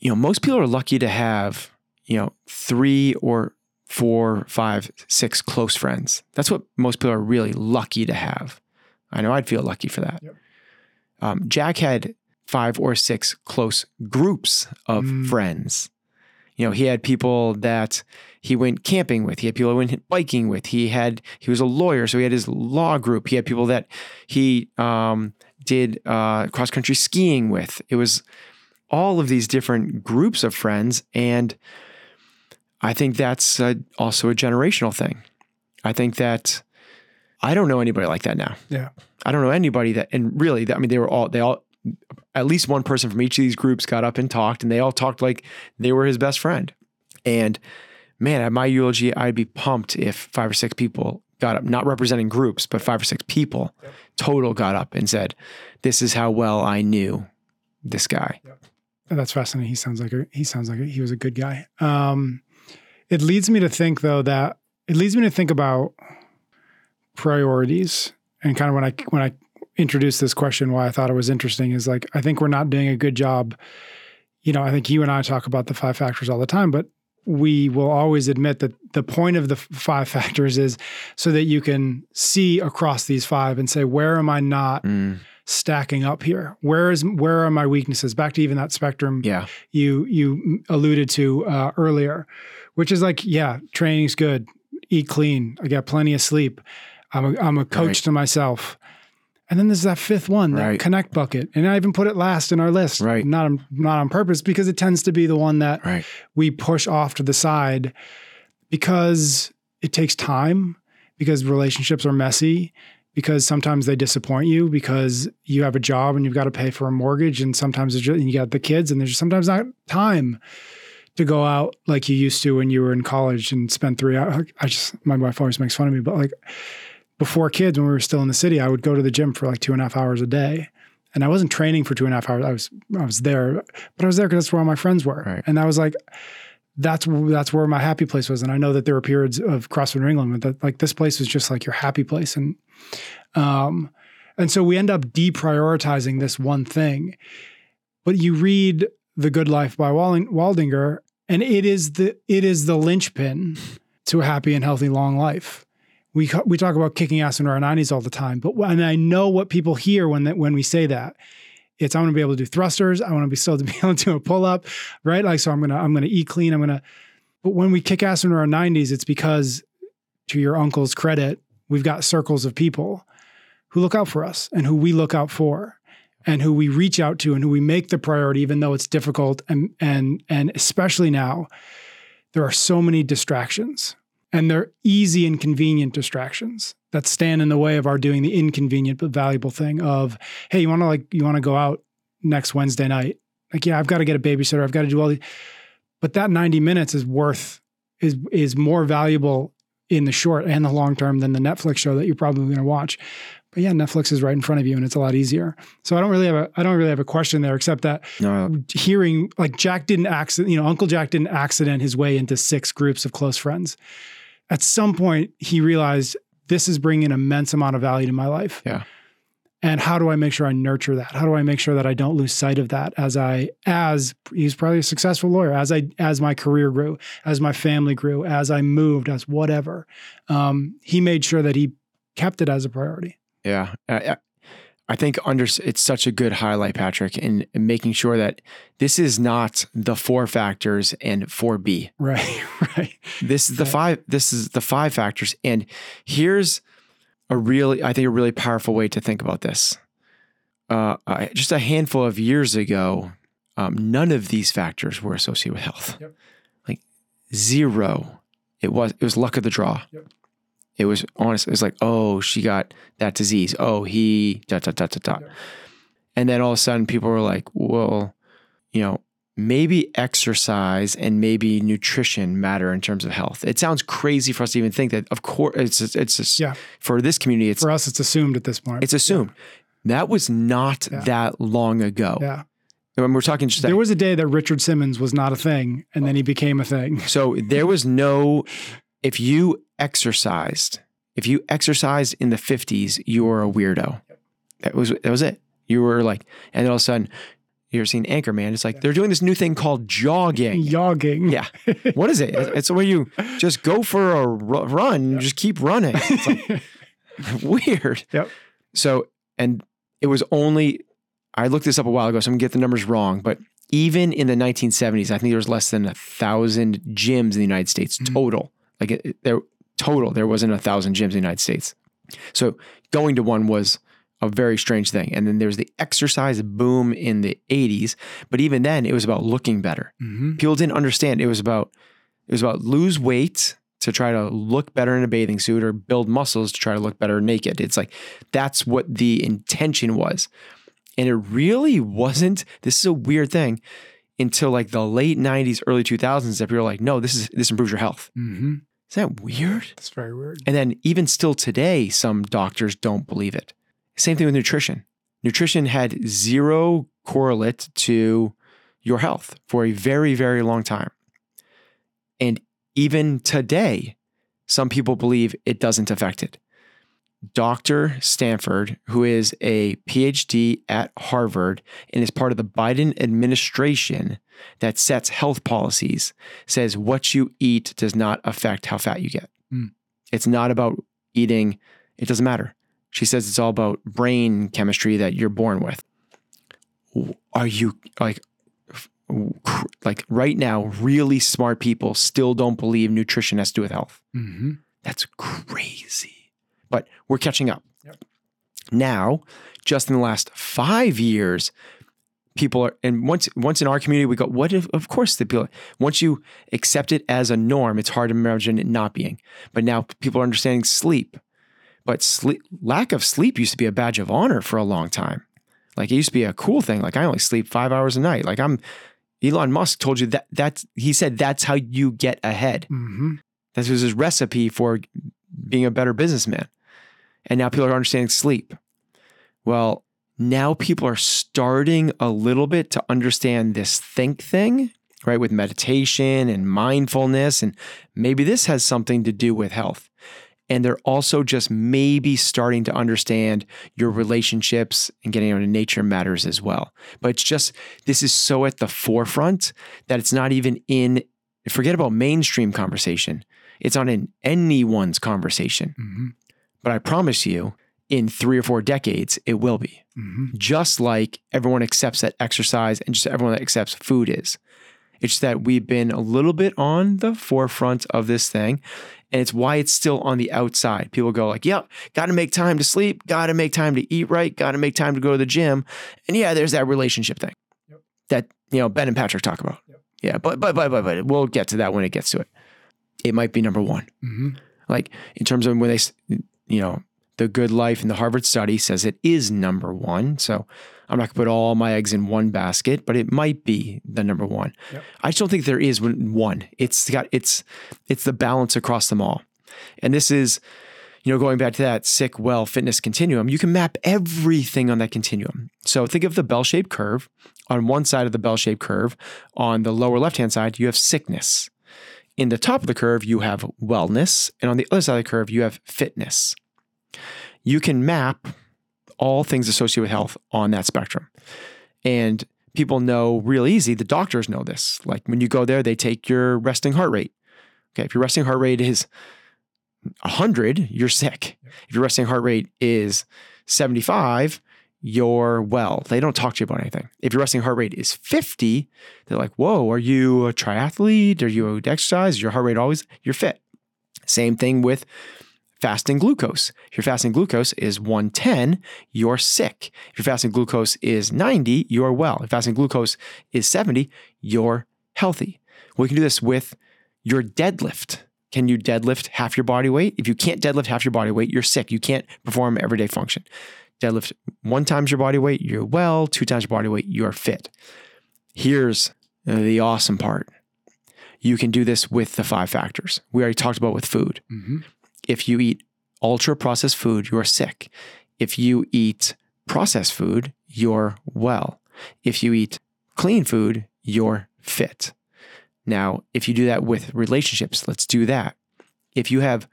you know, most people are lucky to have, you know, three or four, five, six close friends. That's what most people are really lucky to have. I know I'd feel lucky for that. Yep. Um, Jack had five or six close groups of Mm. friends. You know, he had people that he went camping with. He had people he went biking with. He had he was a lawyer, so he had his law group. He had people that he um, did uh, cross country skiing with. It was all of these different groups of friends, and I think that's uh also a generational thing. I think that I don't know anybody like that now. Yeah. I don't know anybody that, and really, I mean, they were all, they all, at least one person from each of these groups got up and talked, and they all talked like they were his best friend. And man, at my eulogy, I'd be pumped if five or six people got up, not representing groups, but five or six people total got up and said, This is how well I knew this guy. That's fascinating. He sounds like a, he sounds like a, he was a good guy. Um, it leads me to think though that it leads me to think about priorities and kind of when I when I introduced this question, why I thought it was interesting is like I think we're not doing a good job. You know, I think you and I talk about the five factors all the time, but we will always admit that the point of the five factors is so that you can see across these five and say, where am I not Mm, stacking up here? Where is where are my weaknesses? Back to even that spectrum yeah. you you alluded to uh, earlier, which is like, yeah, training's good, eat clean, I got plenty of sleep, I'm a, I'm a coach Right. to myself, and then there's that fifth one, that Right. connect bucket, and I even put it last in our list, Right. Not on, not on purpose because it tends to be the one that Right. we push off to the side because it takes time, because relationships are messy, because sometimes they disappoint you, because you have a job and you've got to pay for a mortgage, and sometimes it's just, and you got the kids, and there's sometimes not time to go out like you used to when you were in college and spend three hours. I just my wife always makes fun of me, but like before kids, when we were still in the city, I would go to the gym for like two and a half hours a day. And I wasn't training for two and a half hours. I was I was there, but I was there because that's where all my friends were. Right. And I was like, that's that's where my happy place was. And I know that there were periods of CrossFit New England, but that, like this place was just like your happy place. And um, and so we end up deprioritizing this one thing. But you read The Good Life by Wal- Waldinger, and it is the it is the linchpin to a happy and healthy long life. We we talk about kicking ass in our 90s all the time, but and I know what people hear when that when we say that. It's I want to be able to do thrusters. I want to be still to be <laughs> able to do a pull up, right? Like so, I'm gonna I'm gonna eat clean. I'm gonna. But when we kick ass in our 90s, it's because, to your uncle's credit, we've got circles of people who look out for us and who we look out for and who we reach out to and who we make the priority even though it's difficult and and and especially now there are so many distractions and they're easy and convenient distractions that stand in the way of our doing the inconvenient but valuable thing of hey you want to like you want to go out next Wednesday night like yeah I've got to get a babysitter I've got to do all these but that 90 minutes is worth is is more valuable in the short and the long term than the Netflix show that you're probably going to watch but yeah, Netflix is right in front of you, and it's a lot easier. So I don't really have a I don't really have a question there, except that No, hearing like Jack didn't accident, you know, Uncle Jack didn't accident his way into six groups of close friends. At some point, he realized this is bringing an immense amount of value to my life. Yeah. And how do I make sure I nurture that? How do I make sure that I don't lose sight of that as I as he's probably a successful lawyer as I as my career grew, as my family grew, as I moved, as whatever. Um, he made sure that he kept it as a priority. Yeah, I, I- think under it's such a good highlight, Patrick, in, in making sure that this is not the four factors and four B. <laughs> Right, right. This is the five. This is the five factors, and here's a really, I think, a really powerful way to think about this. Uh, I, just a handful of years ago, um, none of these factors were associated with health. Yep. Like zero. It was it was luck of the draw. Yep. It was honest. It was like, oh, she got that disease. Oh, he dot dot dot dot dot. Yep. And then all of a sudden, people were like, well, you know, maybe exercise and maybe nutrition matter in terms of health. It sounds crazy for us to even think that. Of course, it's it's just, Yeah. for this community, it's For us, it's assumed at this point. it's assumed. That was not Yeah. that long ago. yeah. When we're talking just that, There was a day that Richard Simmons was not a thing, and then oh. he became a thing. So there was no, if you exercised, if you exercised in the 50s, you were a weirdo. That was that was it. You were like, and then all of a sudden, You ever seen Anchorman? It's like they're doing this new thing called jogging. Jogging. Yeah. What is it? It's where you just go for a run, you just keep running. It's like <laughs> weird. Yep. So, and it was only, I looked this up a while ago, so I'm gonna get the numbers wrong, but even in the 1970s, I think there was less than a thousand gyms in the United States Mhm. total. Like it, it- there, total, there wasn't a thousand gyms in the United States. So going to one was a very strange thing. And then there was the exercise boom in the 80s, but even then, it was about looking better. Hmm people didn't understand. It was about it was about lose weight to try to look better in a bathing suit or build muscles to try to look better naked. It's like that's what the intention was. And it really wasn't this is a weird thing until like the late 90s early 2000s that people were like no this is this improves your health. Hmm is that weird It's very weird. and then even still today some doctors don't believe it same thing with nutrition nutrition had zero correlate to your health for a very, very long time. And even today, some people believe it doesn't affect it. Dr. Stanford, who is a PhD at Harvard and is part of the Biden administration that sets health policies, says what you eat does not affect how fat you get. Hmm. It's not about eating, it doesn't matter. She says it's all about brain chemistry that you're born with. Are you like, like right now, really smart people still don't believe nutrition has to do with health? hmm That's crazy. But we're catching up. Yep. Now, just in the last five years, people are, and once once in our community, we go, what if, of course, the people, once you accept it as a norm, it's hard to imagine it not being. But now people are understanding sleep. But sleep, lack of sleep used to be a badge of honor for a long time. Like it used to be a cool thing. Like I only sleep five hours a night. Like I'm, Elon Musk told you that that's, he said that's how you get ahead. hmm That was his recipe for being a better businessman. And now people are understanding sleep. Well, now people are starting a little bit to understand this think thing, right? With meditation and mindfulness. And maybe this has something to do with health. And they're also just maybe starting to understand your relationships and getting out in nature matters as well. But it's just, this is so at the forefront that it's not even in, forget about mainstream conversation. It's not in anyone's conversation. hmm But I promise you, in three or four decades, it will be. hmm Just like everyone accepts that exercise and just everyone that accepts food is. It's just that we've been a little bit on the forefront of this thing. And it's why it's still on the outside. People go like, yep, got to make time to sleep, got to make time to eat right, got to make time to go to the gym. And yeah, there's that relationship thing Yep. that, you know, Ben and Patrick talk about. Yep. Yeah, but, but, but, but, but we'll get to that when it gets to it. It might be number one hmm like in terms of when they, you know, the good life in the Harvard study says it is number one. So I'm not gonna put all my eggs in one basket, but it might be the number one. Yep. I just don't think there is one- one. It's got it's it's the balance across them all, and this is. You know, going back to that sick, well, fitness continuum, you can map everything on that continuum. So think of the bell shaped curve. On one side of the bell shaped curve, on the lower left hand side, you have sickness. In the top of the curve, you have wellness. And on the other side of the curve, you have fitness. You can map all things associated with health on that spectrum. And people know real easy, the doctors know this. Like when you go there, they take your resting heart rate. Okay, if your resting heart rate is 100, you're sick. If your resting heart rate is 75, you're well. They don't talk to you about anything. If your resting heart rate is 50, they're like, whoa, are you a triathlete? Are you a exercise? Is your heart rate always, you're fit. Same thing with fasting glucose. If your fasting glucose is 110, you're sick. If your fasting glucose is 90, you're well. If fasting glucose is 70, you're healthy. We can do this with your deadlift. Can you deadlift half your body weight? If you can't deadlift half your body weight, you're sick. You can't perform everyday function. Deadlift one times your body weight, you're well. Two times your body weight, you're fit. Here's the awesome part. You can do this with the five factors we already talked about with food. hmm If you eat ultra processed food, you're sick. If you eat processed food, you're well. If you eat clean food, you're fit. Now, if you do that with relationships, let's do that. If you have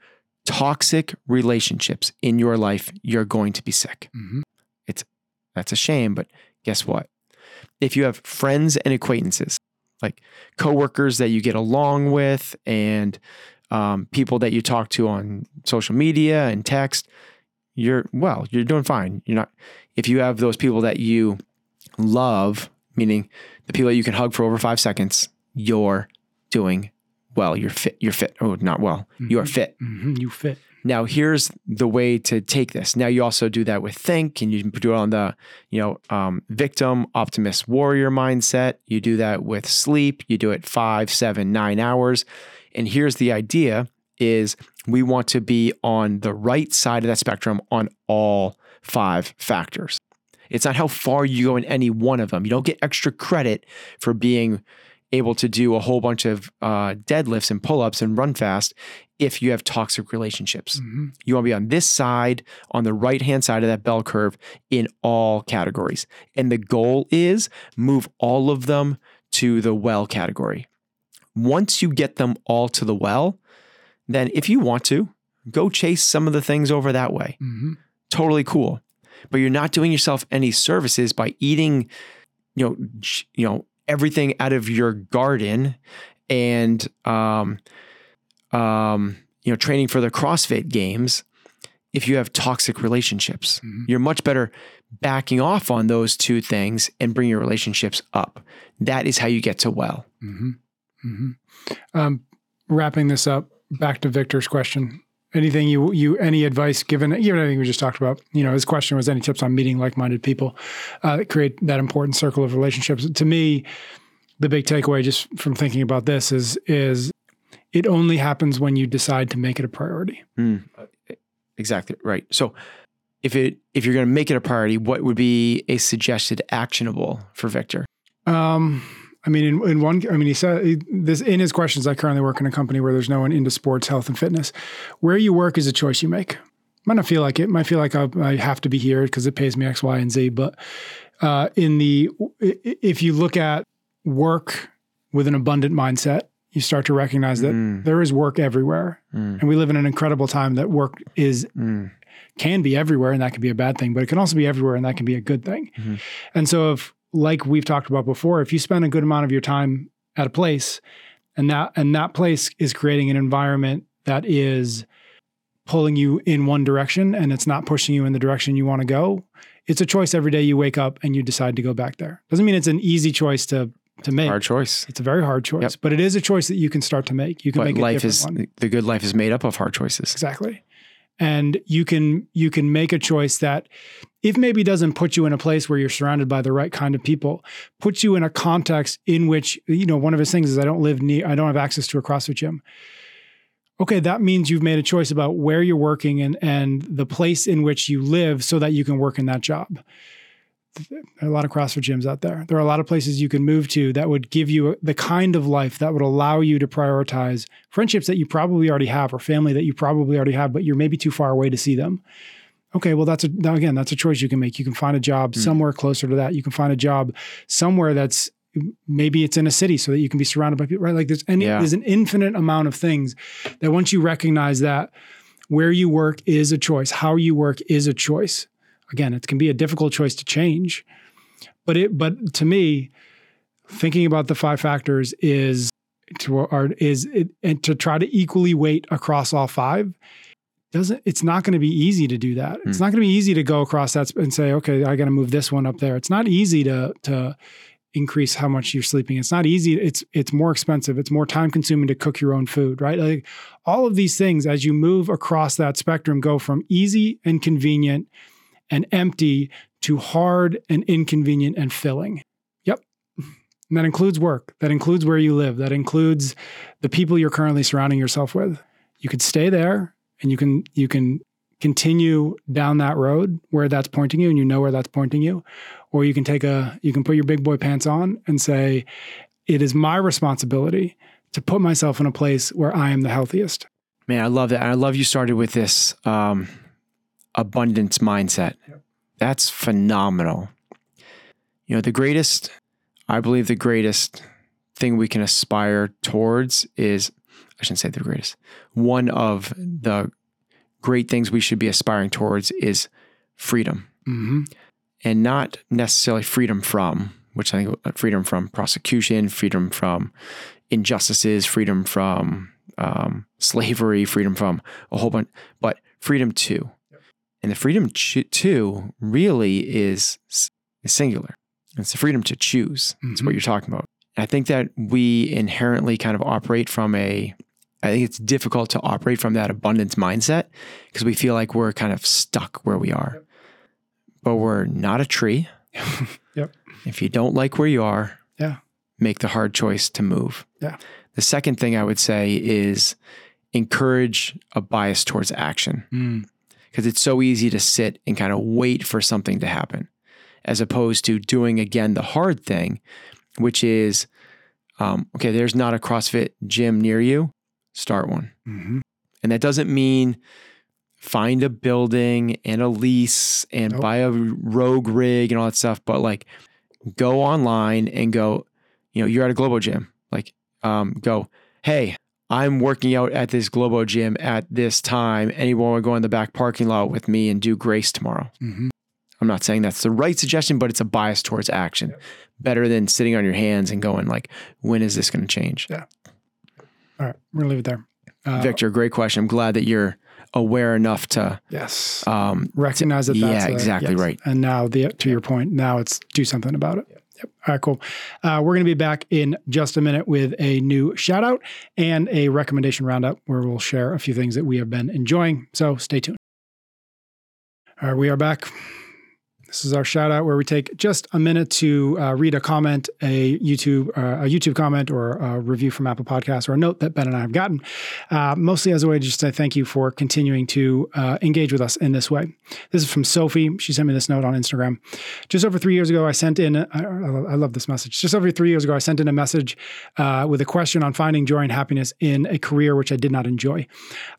toxic relationships in your life, you're going to be sick. hmm That's a shame, but guess what? if you have friends and acquaintances, like coworkers that you get along with, and um, people that you talk to on social media and text, you're well, you're doing fine. You're not. If you have those people that you love, meaning the people that you can hug for over five seconds, you're doing well. You're fit. You're fit. Oh, not well. You are fit. Mhm, You fit. Now, here's the way to take this. Now, you also do that with think, and you do it on the, you know, um, victim, optimist, warrior mindset. You do that with sleep. You do it five, seven, nine hours. And here's the idea: is we want to be on the right side of that spectrum on all five factors. It's not how far you go in any one of them. You don't get extra credit for being able to do a whole bunch of uh, deadlifts and pull-ups and run fast if you have toxic relationships. Mhm. You want to be on this side, on the right hand side of that bell curve in all categories. And the goal is move all of them to the well category. Once you get them all to the well, then if you want to, go chase some of the things over that way. Mhm. Totally cool. But you're not doing yourself any services by eating, you know, you know, everything out of your garden and um um, you know, training for the CrossFit games if you have toxic relationships. Mhm. You're much better backing off on those two things and bring your relationships up. That is how you get to well. hmm hmm Um, wrapping this up, back to Victor's question. Anything you you any advice given? Even anything we just talked about. You know, his question was any tips on meeting like-minded people uh, that create that important circle of relationships. To me, the big takeaway just from thinking about this is is it only happens when you decide to make it a priority. Exactly right. So if it if you're going to make it a priority, what would be a suggested actionable for Victor? Um, I mean, in, in one, I mean, he said this in his questions. I currently work in a company where there's no one into sports, health, and fitness. Where you work is a choice you make. Might not feel like it. Might feel like I, I have to be here because it pays me X, Y, and Z. But uh, in the, if you look at work with an abundant mindset, you start to recognize that Mm, there is work everywhere, mm, and we live in an incredible time that work is mm, can be everywhere and that can be a bad thing, but it can also be everywhere and that can be a good thing. Mhm. And so if like we've talked about before, if you spend a good amount of your time at a place and that and that place is creating an environment that is pulling you in one direction and it's not pushing you in the direction you want to go, it's a choice every day you wake up and you decide to go back there. Doesn't mean it's an easy choice to to make. hard choice. It's a very hard choice, Yep. but it is a choice that you can start to make. You can But make a life is one. the good life is made up of hard choices. Exactly. And you can you can make a choice that if maybe doesn't put you in a place where you're surrounded by the right kind of people, puts you in a context in which, you know, one of his things is I don't live near I don't have access to a CrossFit gym. Okay, that means you've made a choice about where you're working and and the place in which you live so that you can work in that job. There are a lot of CrossFit gyms out there. There are a lot of places you can move to that would give you the kind of life that would allow you to prioritize friendships that you probably already have or family that you probably already have, but you're maybe too far away to see them. Okay, well, that's a now again, that's a choice you can make. You can find a job Hmm. somewhere closer to that. You can find a job somewhere that's maybe it's in a city so that you can be surrounded by people, right? Like there's any Yeah. there's an infinite amount of things that once you recognize that where you work is a choice, how you work is a choice. Again, it can be a difficult choice to change, but it but to me, thinking about the five factors is to are is it, and to try to equally weight across all five doesn't it's not going to be easy to do that. It's Hmm. not going to be easy to go across that sp- and say, okay, I got to move this one up there. It's not easy to to increase how much you're sleeping. It's not easy. It's it's more expensive. It's more time consuming to cook your own food, right? Like all of these things as you move across that spectrum go from easy and convenient and empty to hard and inconvenient and filling. Yep. And that includes work. That includes where you live. That includes the people you're currently surrounding yourself with. You could stay there and you can you can continue down that road where that's pointing you and you know where that's pointing you or you can take a you can put your big boy pants on and say it is my responsibility to put myself in a place where I am the healthiest. Man, I love that. I love you started with this um, abundance mindset. Yep. That's phenomenal. You know, the greatest, I believe the greatest thing we can aspire towards is, I shouldn't say the greatest, one of the great things we should be aspiring towards is freedom hmm and not necessarily freedom from, which I think uh, freedom from prosecution, freedom from injustices, freedom from um, slavery, freedom from a whole bunch, but freedom two. And the freedom two really is, is singular. It's the freedom to choose. That's Mhm. what you're talking about. I think that we inherently kind of operate from a, I think it's difficult to operate from that abundance mindset because we feel like we're kind of stuck where we are. But we're not a tree. <laughs> Yep. If you don't like where you are, Yeah. make the hard choice to move. Yeah. The second thing I would say is encourage a bias towards action Mm. Because it's so easy to sit and kind of wait for something to happen as opposed to doing again the hard thing, which is um, okay, there's not a CrossFit gym near you, start one. Mhm. And that doesn't mean find a building and a lease and Nope. buy a rogue rig and all that stuff, but like go online and go, you know, you're at a Globo gym, like um, go, hey, I'm working out at this Globo gym at this time. Anyone want to go in the back parking lot with me and do grace tomorrow? Mhm. I'm not saying that's the right suggestion, but it's a bias towards action. Better than sitting on your hands and going like, when is this going to change? Yeah. All right, we're gonna leave it there. Uh, Victor, great question. I'm glad that you're aware enough to Yes. um, Recognize that. yeah, That's a- exactly yes. right. And now, the to your point, now it's do something about it. All right, cool. Uh, we're going to be back in just a minute with a new shout out and a recommendation roundup where we'll share a few things that we have been enjoying. So stay tuned. All right, we are back. This is our shout out where we take just a minute to uh, read a comment, a YouTube, uh, a YouTube comment, or a review from Apple Podcasts, or a note that Ben and I have gotten. Uh, mostly as a way to just say thank you for continuing to uh, engage with us in this way. This is from Sophie. She sent me this note on Instagram. Just over three years ago, I sent in. I, I love this message. Just over three years ago, I sent in a message uh, with a question on finding joy and happiness in a career which I did not enjoy.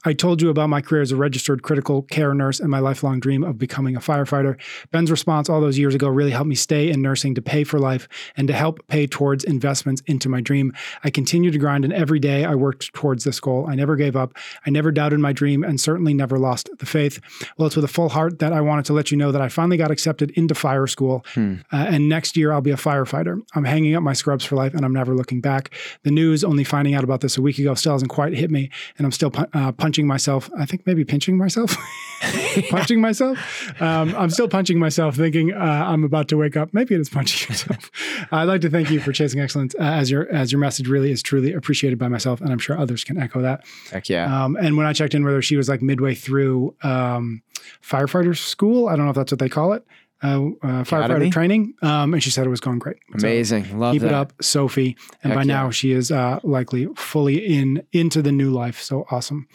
I told you about my career as a registered critical care nurse and my lifelong dream of becoming a firefighter. Ben's response all those years ago really helped me stay in nursing to pay for life and to help pay towards investments into my dream. I continued to grind, and every day I worked towards this goal. I never gave up. I never doubted my dream and certainly never lost the faith. Well, it's with a full heart that I wanted to let you know that I finally got accepted into fire school. Uh, and next year I'll be a firefighter. I'm hanging up my scrubs for life and I'm never looking back. The news, only finding out about this a week ago, still hasn't quite hit me. And I'm still pu- uh, punching myself. I think maybe pinching myself. <laughs> <laughs> punching myself. Um, I'm still punching myself, thinking uh, I'm about to wake up. Maybe it is punching <laughs> yourself. I'd like to thank you for chasing excellence, uh, as your as your message really is truly appreciated by myself, and I'm sure others can echo that. Heck yeah. Um, and when I checked in with her, she was like midway through um, firefighter school. I don't know if that's what they call it. Uh, uh, firefighter training, um, and she said it was going great. So Amazing. Love keep that. it up, Sophie. And Heck by now she is uh, likely fully in into the new life. So awesome.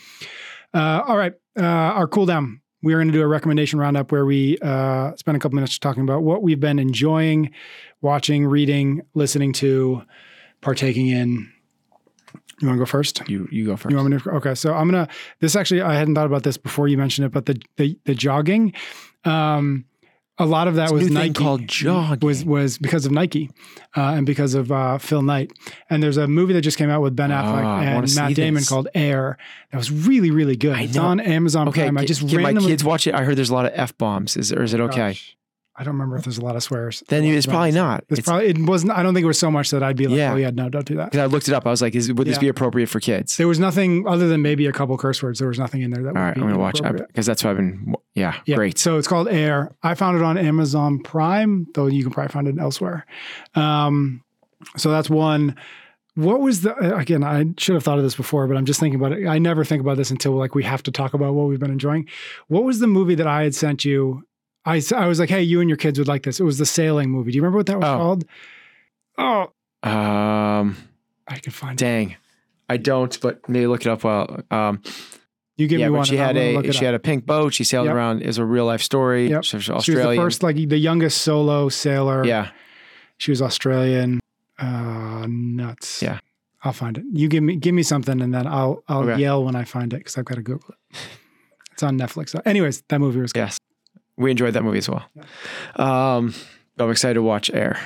Uh, all right, uh, our cool down. We're going to do a recommendation roundup where we uh, spend a couple minutes talking about what we've been enjoying, watching, reading, listening to, partaking in. You want to go first? You you go first. You want me to? Okay, so I'm gonna. This actually, I hadn't thought about this before you mentioned it, but the the, the jogging, um, a lot of that This was Nike. called jogging. was was because of Nike, uh, and because of uh, Phil Knight. And there's a movie that just came out with Ben Affleck Ah, and Matt Damon this. called Air. That was really really good. It's on Amazon okay, Prime. I just can my kids watch it? I heard there's a lot of f bombs. Is or is it okay? Gosh, I don't remember if there's a lot of swears. Then it's probably not. It's, It's- probably it wasn't. I don't think it was so much that I'd be like, Yeah. oh yeah, no, don't do that. Because I looked it up. I was like, is, would this Yeah. be appropriate for kids? There was nothing other than maybe a couple curse words. There was nothing in there that. All would right, be I'm gonna watch because that's what I've been. Yeah, Yeah. great. So it's called Air. I found it on Amazon Prime, though you can probably find it elsewhere. Um, so that's one. What was the again? I should have thought of this before, but I'm just thinking about it. I never think about this until like we have to talk about what we've been enjoying. What was the movie that I had sent you? I I was like, hey, you and your kids would like this. It was the sailing movie. Do you remember what that was Oh. called? Oh, Um, I can find it. dang, I don't. But maybe look it up while. Um, You give yeah, me one. she had a she had a pink boat. She sailed Yep. around. Is a real life story. Yep. She was Australian. the first, like the youngest solo sailor. yeah, She was Australian. Uh, nuts. Yeah. I'll find it. You give me give me something, and then I'll I'll Okay. yell when I find it because I've got to Google it. It's on Netflix. Anyways, that movie was good. yes, we enjoyed that movie as well. Um, I'm excited to watch Air.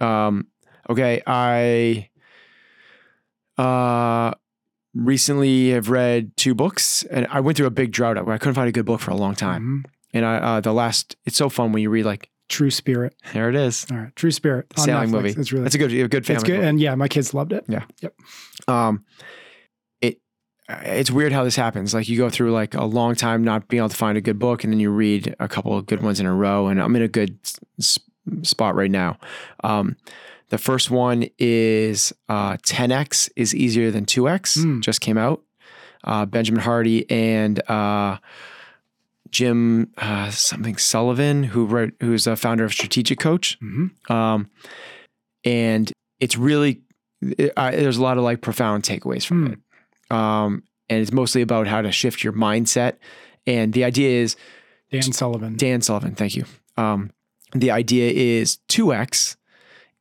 Um, okay, I uh recently have read two books, and I went through a big drought where I couldn't find a good book for a long time. Mhm. And I uh, the last, it's so fun when you read like True Spirit. There it is. All right, True Spirit Sailing Netflix. movie. It's really That's a good, a good family. it's good, movie. and yeah, my kids loved it. Yeah. Yep. Um it's weird how this happens like you go through like a long time not being able to find a good book and then you read a couple of good ones in a row and i'm in a good spot right now um the first one is uh 10x is easier than 2x Mm. just came out uh benjamin hardy and uh jim uh something sullivan who wrote who's a founder of strategic coach hmm um, and it's really it, I, there's a lot of like profound takeaways from Hmm. it. Um, and it's mostly about how to shift your mindset. And the idea is Dan Sullivan. Dan Sullivan, thank you. Um, the idea is 2x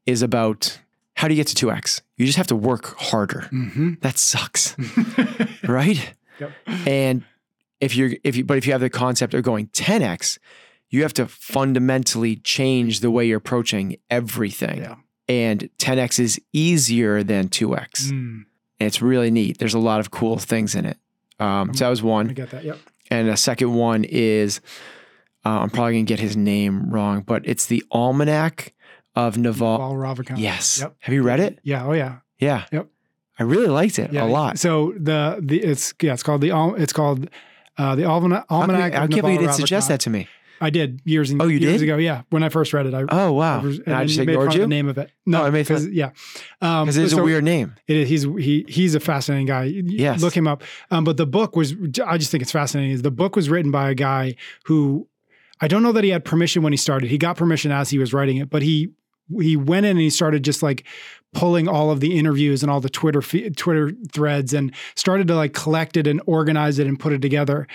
is about how do you get to 2x? You just have to work harder. hmm That sucks, <laughs> right? Yep. And if you're if you but if you have the concept of going 10x, you have to fundamentally change the way you're approaching everything. Yeah. And 10x is easier than 2x. Mm, And it's really neat. There's a lot of cool things in it. Um, so that was I one. get that. Yep. And a second one is uh, I'm probably gonna get his name wrong, but it's the Almanac of Naval. Paul Ravikant. Yes. Yep. Have you read it? Yeah. Oh yeah. Yeah. Yep. I really liked it Yeah. a lot. So the the it's yeah it's called the it's called uh, the Almanac. How come- Almanac How of come you didn't suggest that to me? I did years and Oh, you years did? ago. Yeah, when I first read it, I. Oh wow! I was- and I just made ignored you the name of it. No, No, I made fun- because yeah, um, because it's so a weird name. It is. He's he he's a fascinating guy. Yes. look him up. Um, but the book was. I just think it's fascinating. Is the book was written by a guy who I don't know that he had permission when he started. He got permission as he was writing it, but he he went in and he started just like pulling all of the interviews and all the Twitter Twitter threads and started to like collect it and organize it and put it together.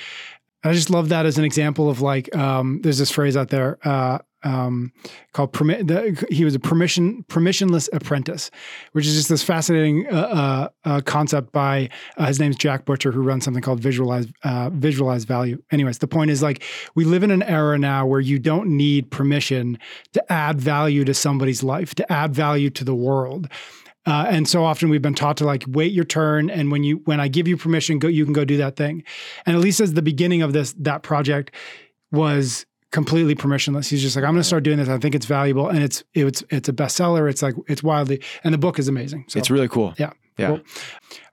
I just love that as an example of like um, there's this phrase out there uh, um, called permi- the, he was a permission permissionless apprentice, which is just this fascinating uh, uh, uh, concept by uh, his name's Jack Butcher, who runs something called Visualize uh, Visualize Value. Anyways, the point is like we live in an era now where you don't need permission to add value to somebody's life, to add value to the world. Uh, and so often we've been taught to like wait your turn, and when you when I give you permission, go you can go do that thing. And at least as the beginning of this that project was completely permissionless. He's just like I'm going to start doing this. I think it's valuable, and it's it's it's a bestseller. It's like it's wildly, and the book is amazing. So It's really cool. Yeah. Yeah. Cool.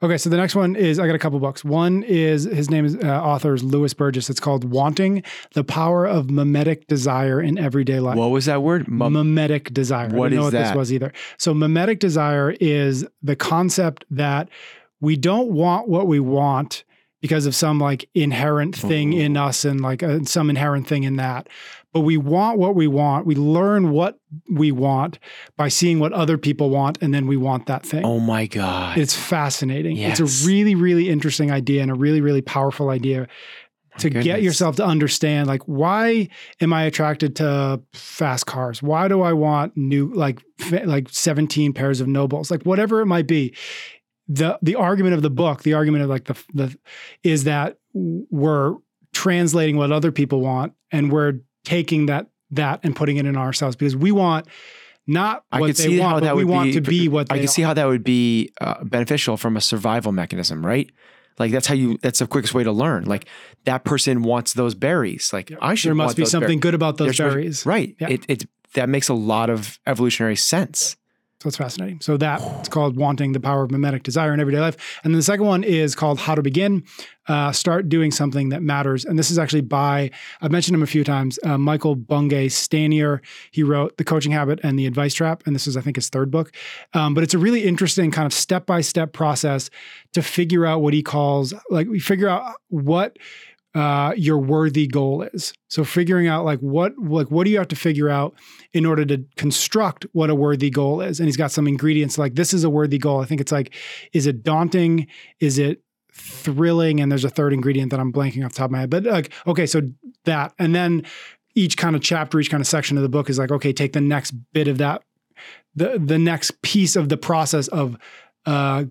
Okay, so the next one is I got a couple books. One is his name is uh, author is Lewis Burgis. It's called "Wanting: The Power of Mimetic Desire in Everyday Life." What was that word? Mum- mimetic desire. What I didn't know what that? this was either. So mimetic desire is the concept that we don't want what we want because of some like inherent thing Ooh. in us and like uh, some inherent thing in that. But we want what we want. We learn what we want by seeing what other people want, and then we want that thing. oh my god! It's fascinating. Yes. It's a really, really interesting idea and a really, really powerful idea to get yourself to understand like why am I attracted to fast cars? Why do I want new like like 17 pairs of NOBULLs? Like whatever it might be. The the argument of the book, the argument of like the the is that we're translating what other people want and we're taking that that and putting it in ourselves because we want not I what they want, but we want be- to be what they I can see are. how that would be uh, beneficial from a survival mechanism, right? Like that's how you. That's the quickest way to learn. Like that person wants those berries. Like I should. there must be something berries. good about those There's berries. right? Yeah. It it that makes a lot of evolutionary sense. So it's fascinating. So that it's called Wanting the Power of Mimetic Desire in Everyday Life. And then the second one is called How to Begin. Uh, start doing something that matters. And this is actually by, I've mentioned him a few times, uh, Michael Bungay Stanier. He wrote The Coaching Habit and The Advice Trap. And this is, I think, his third book. Um, but it's a really interesting kind of step by step process to figure out what he calls, like, we figure out what uh, your worthy goal is. So figuring out like what like what do you have to figure out in order to construct what a worthy goal is. And he's got some ingredients like this is a worthy goal. I think it's like is it daunting? Is it thrilling? And there's a third ingredient that I'm blanking off the top of my head. But like okay, so that and then each kind of chapter, each kind of section of the book is like okay, take the next bit of that the the next piece of the process of uh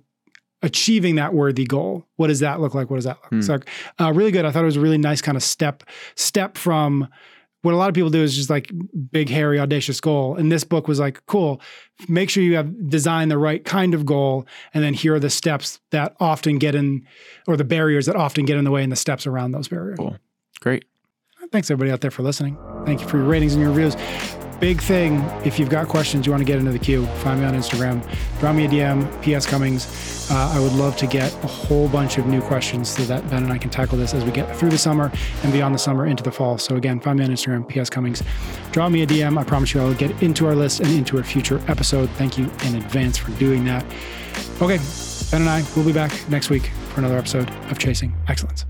achieving that worthy goal. What does that look like? What does that look Hmm. like? Uh, really good. I thought it was a really nice kind of step step from what a lot of people do is just like big, hairy, audacious goal. And this book was like, cool. Make sure you have designed the right kind of goal, and then here are the steps that often get in, or the barriers that often get in the way, and the steps around those barriers. Cool. Great. Thanks everybody out there for listening. Thank you for your ratings and your reviews. Big thing, if you've got questions, you want to get into the queue, find me on Instagram, drop me a DM, PS Cummings. Uh, I would love to get a whole bunch of new questions so that Ben and I can tackle this as we get through the summer and beyond the summer into the fall. So again, find me on Instagram, PS Cummings. Drop me a DM. I promise you I will get into our list and into a future episode. Thank you in advance for doing that. Okay, Ben and I will be back next week for another episode of Chasing Excellence.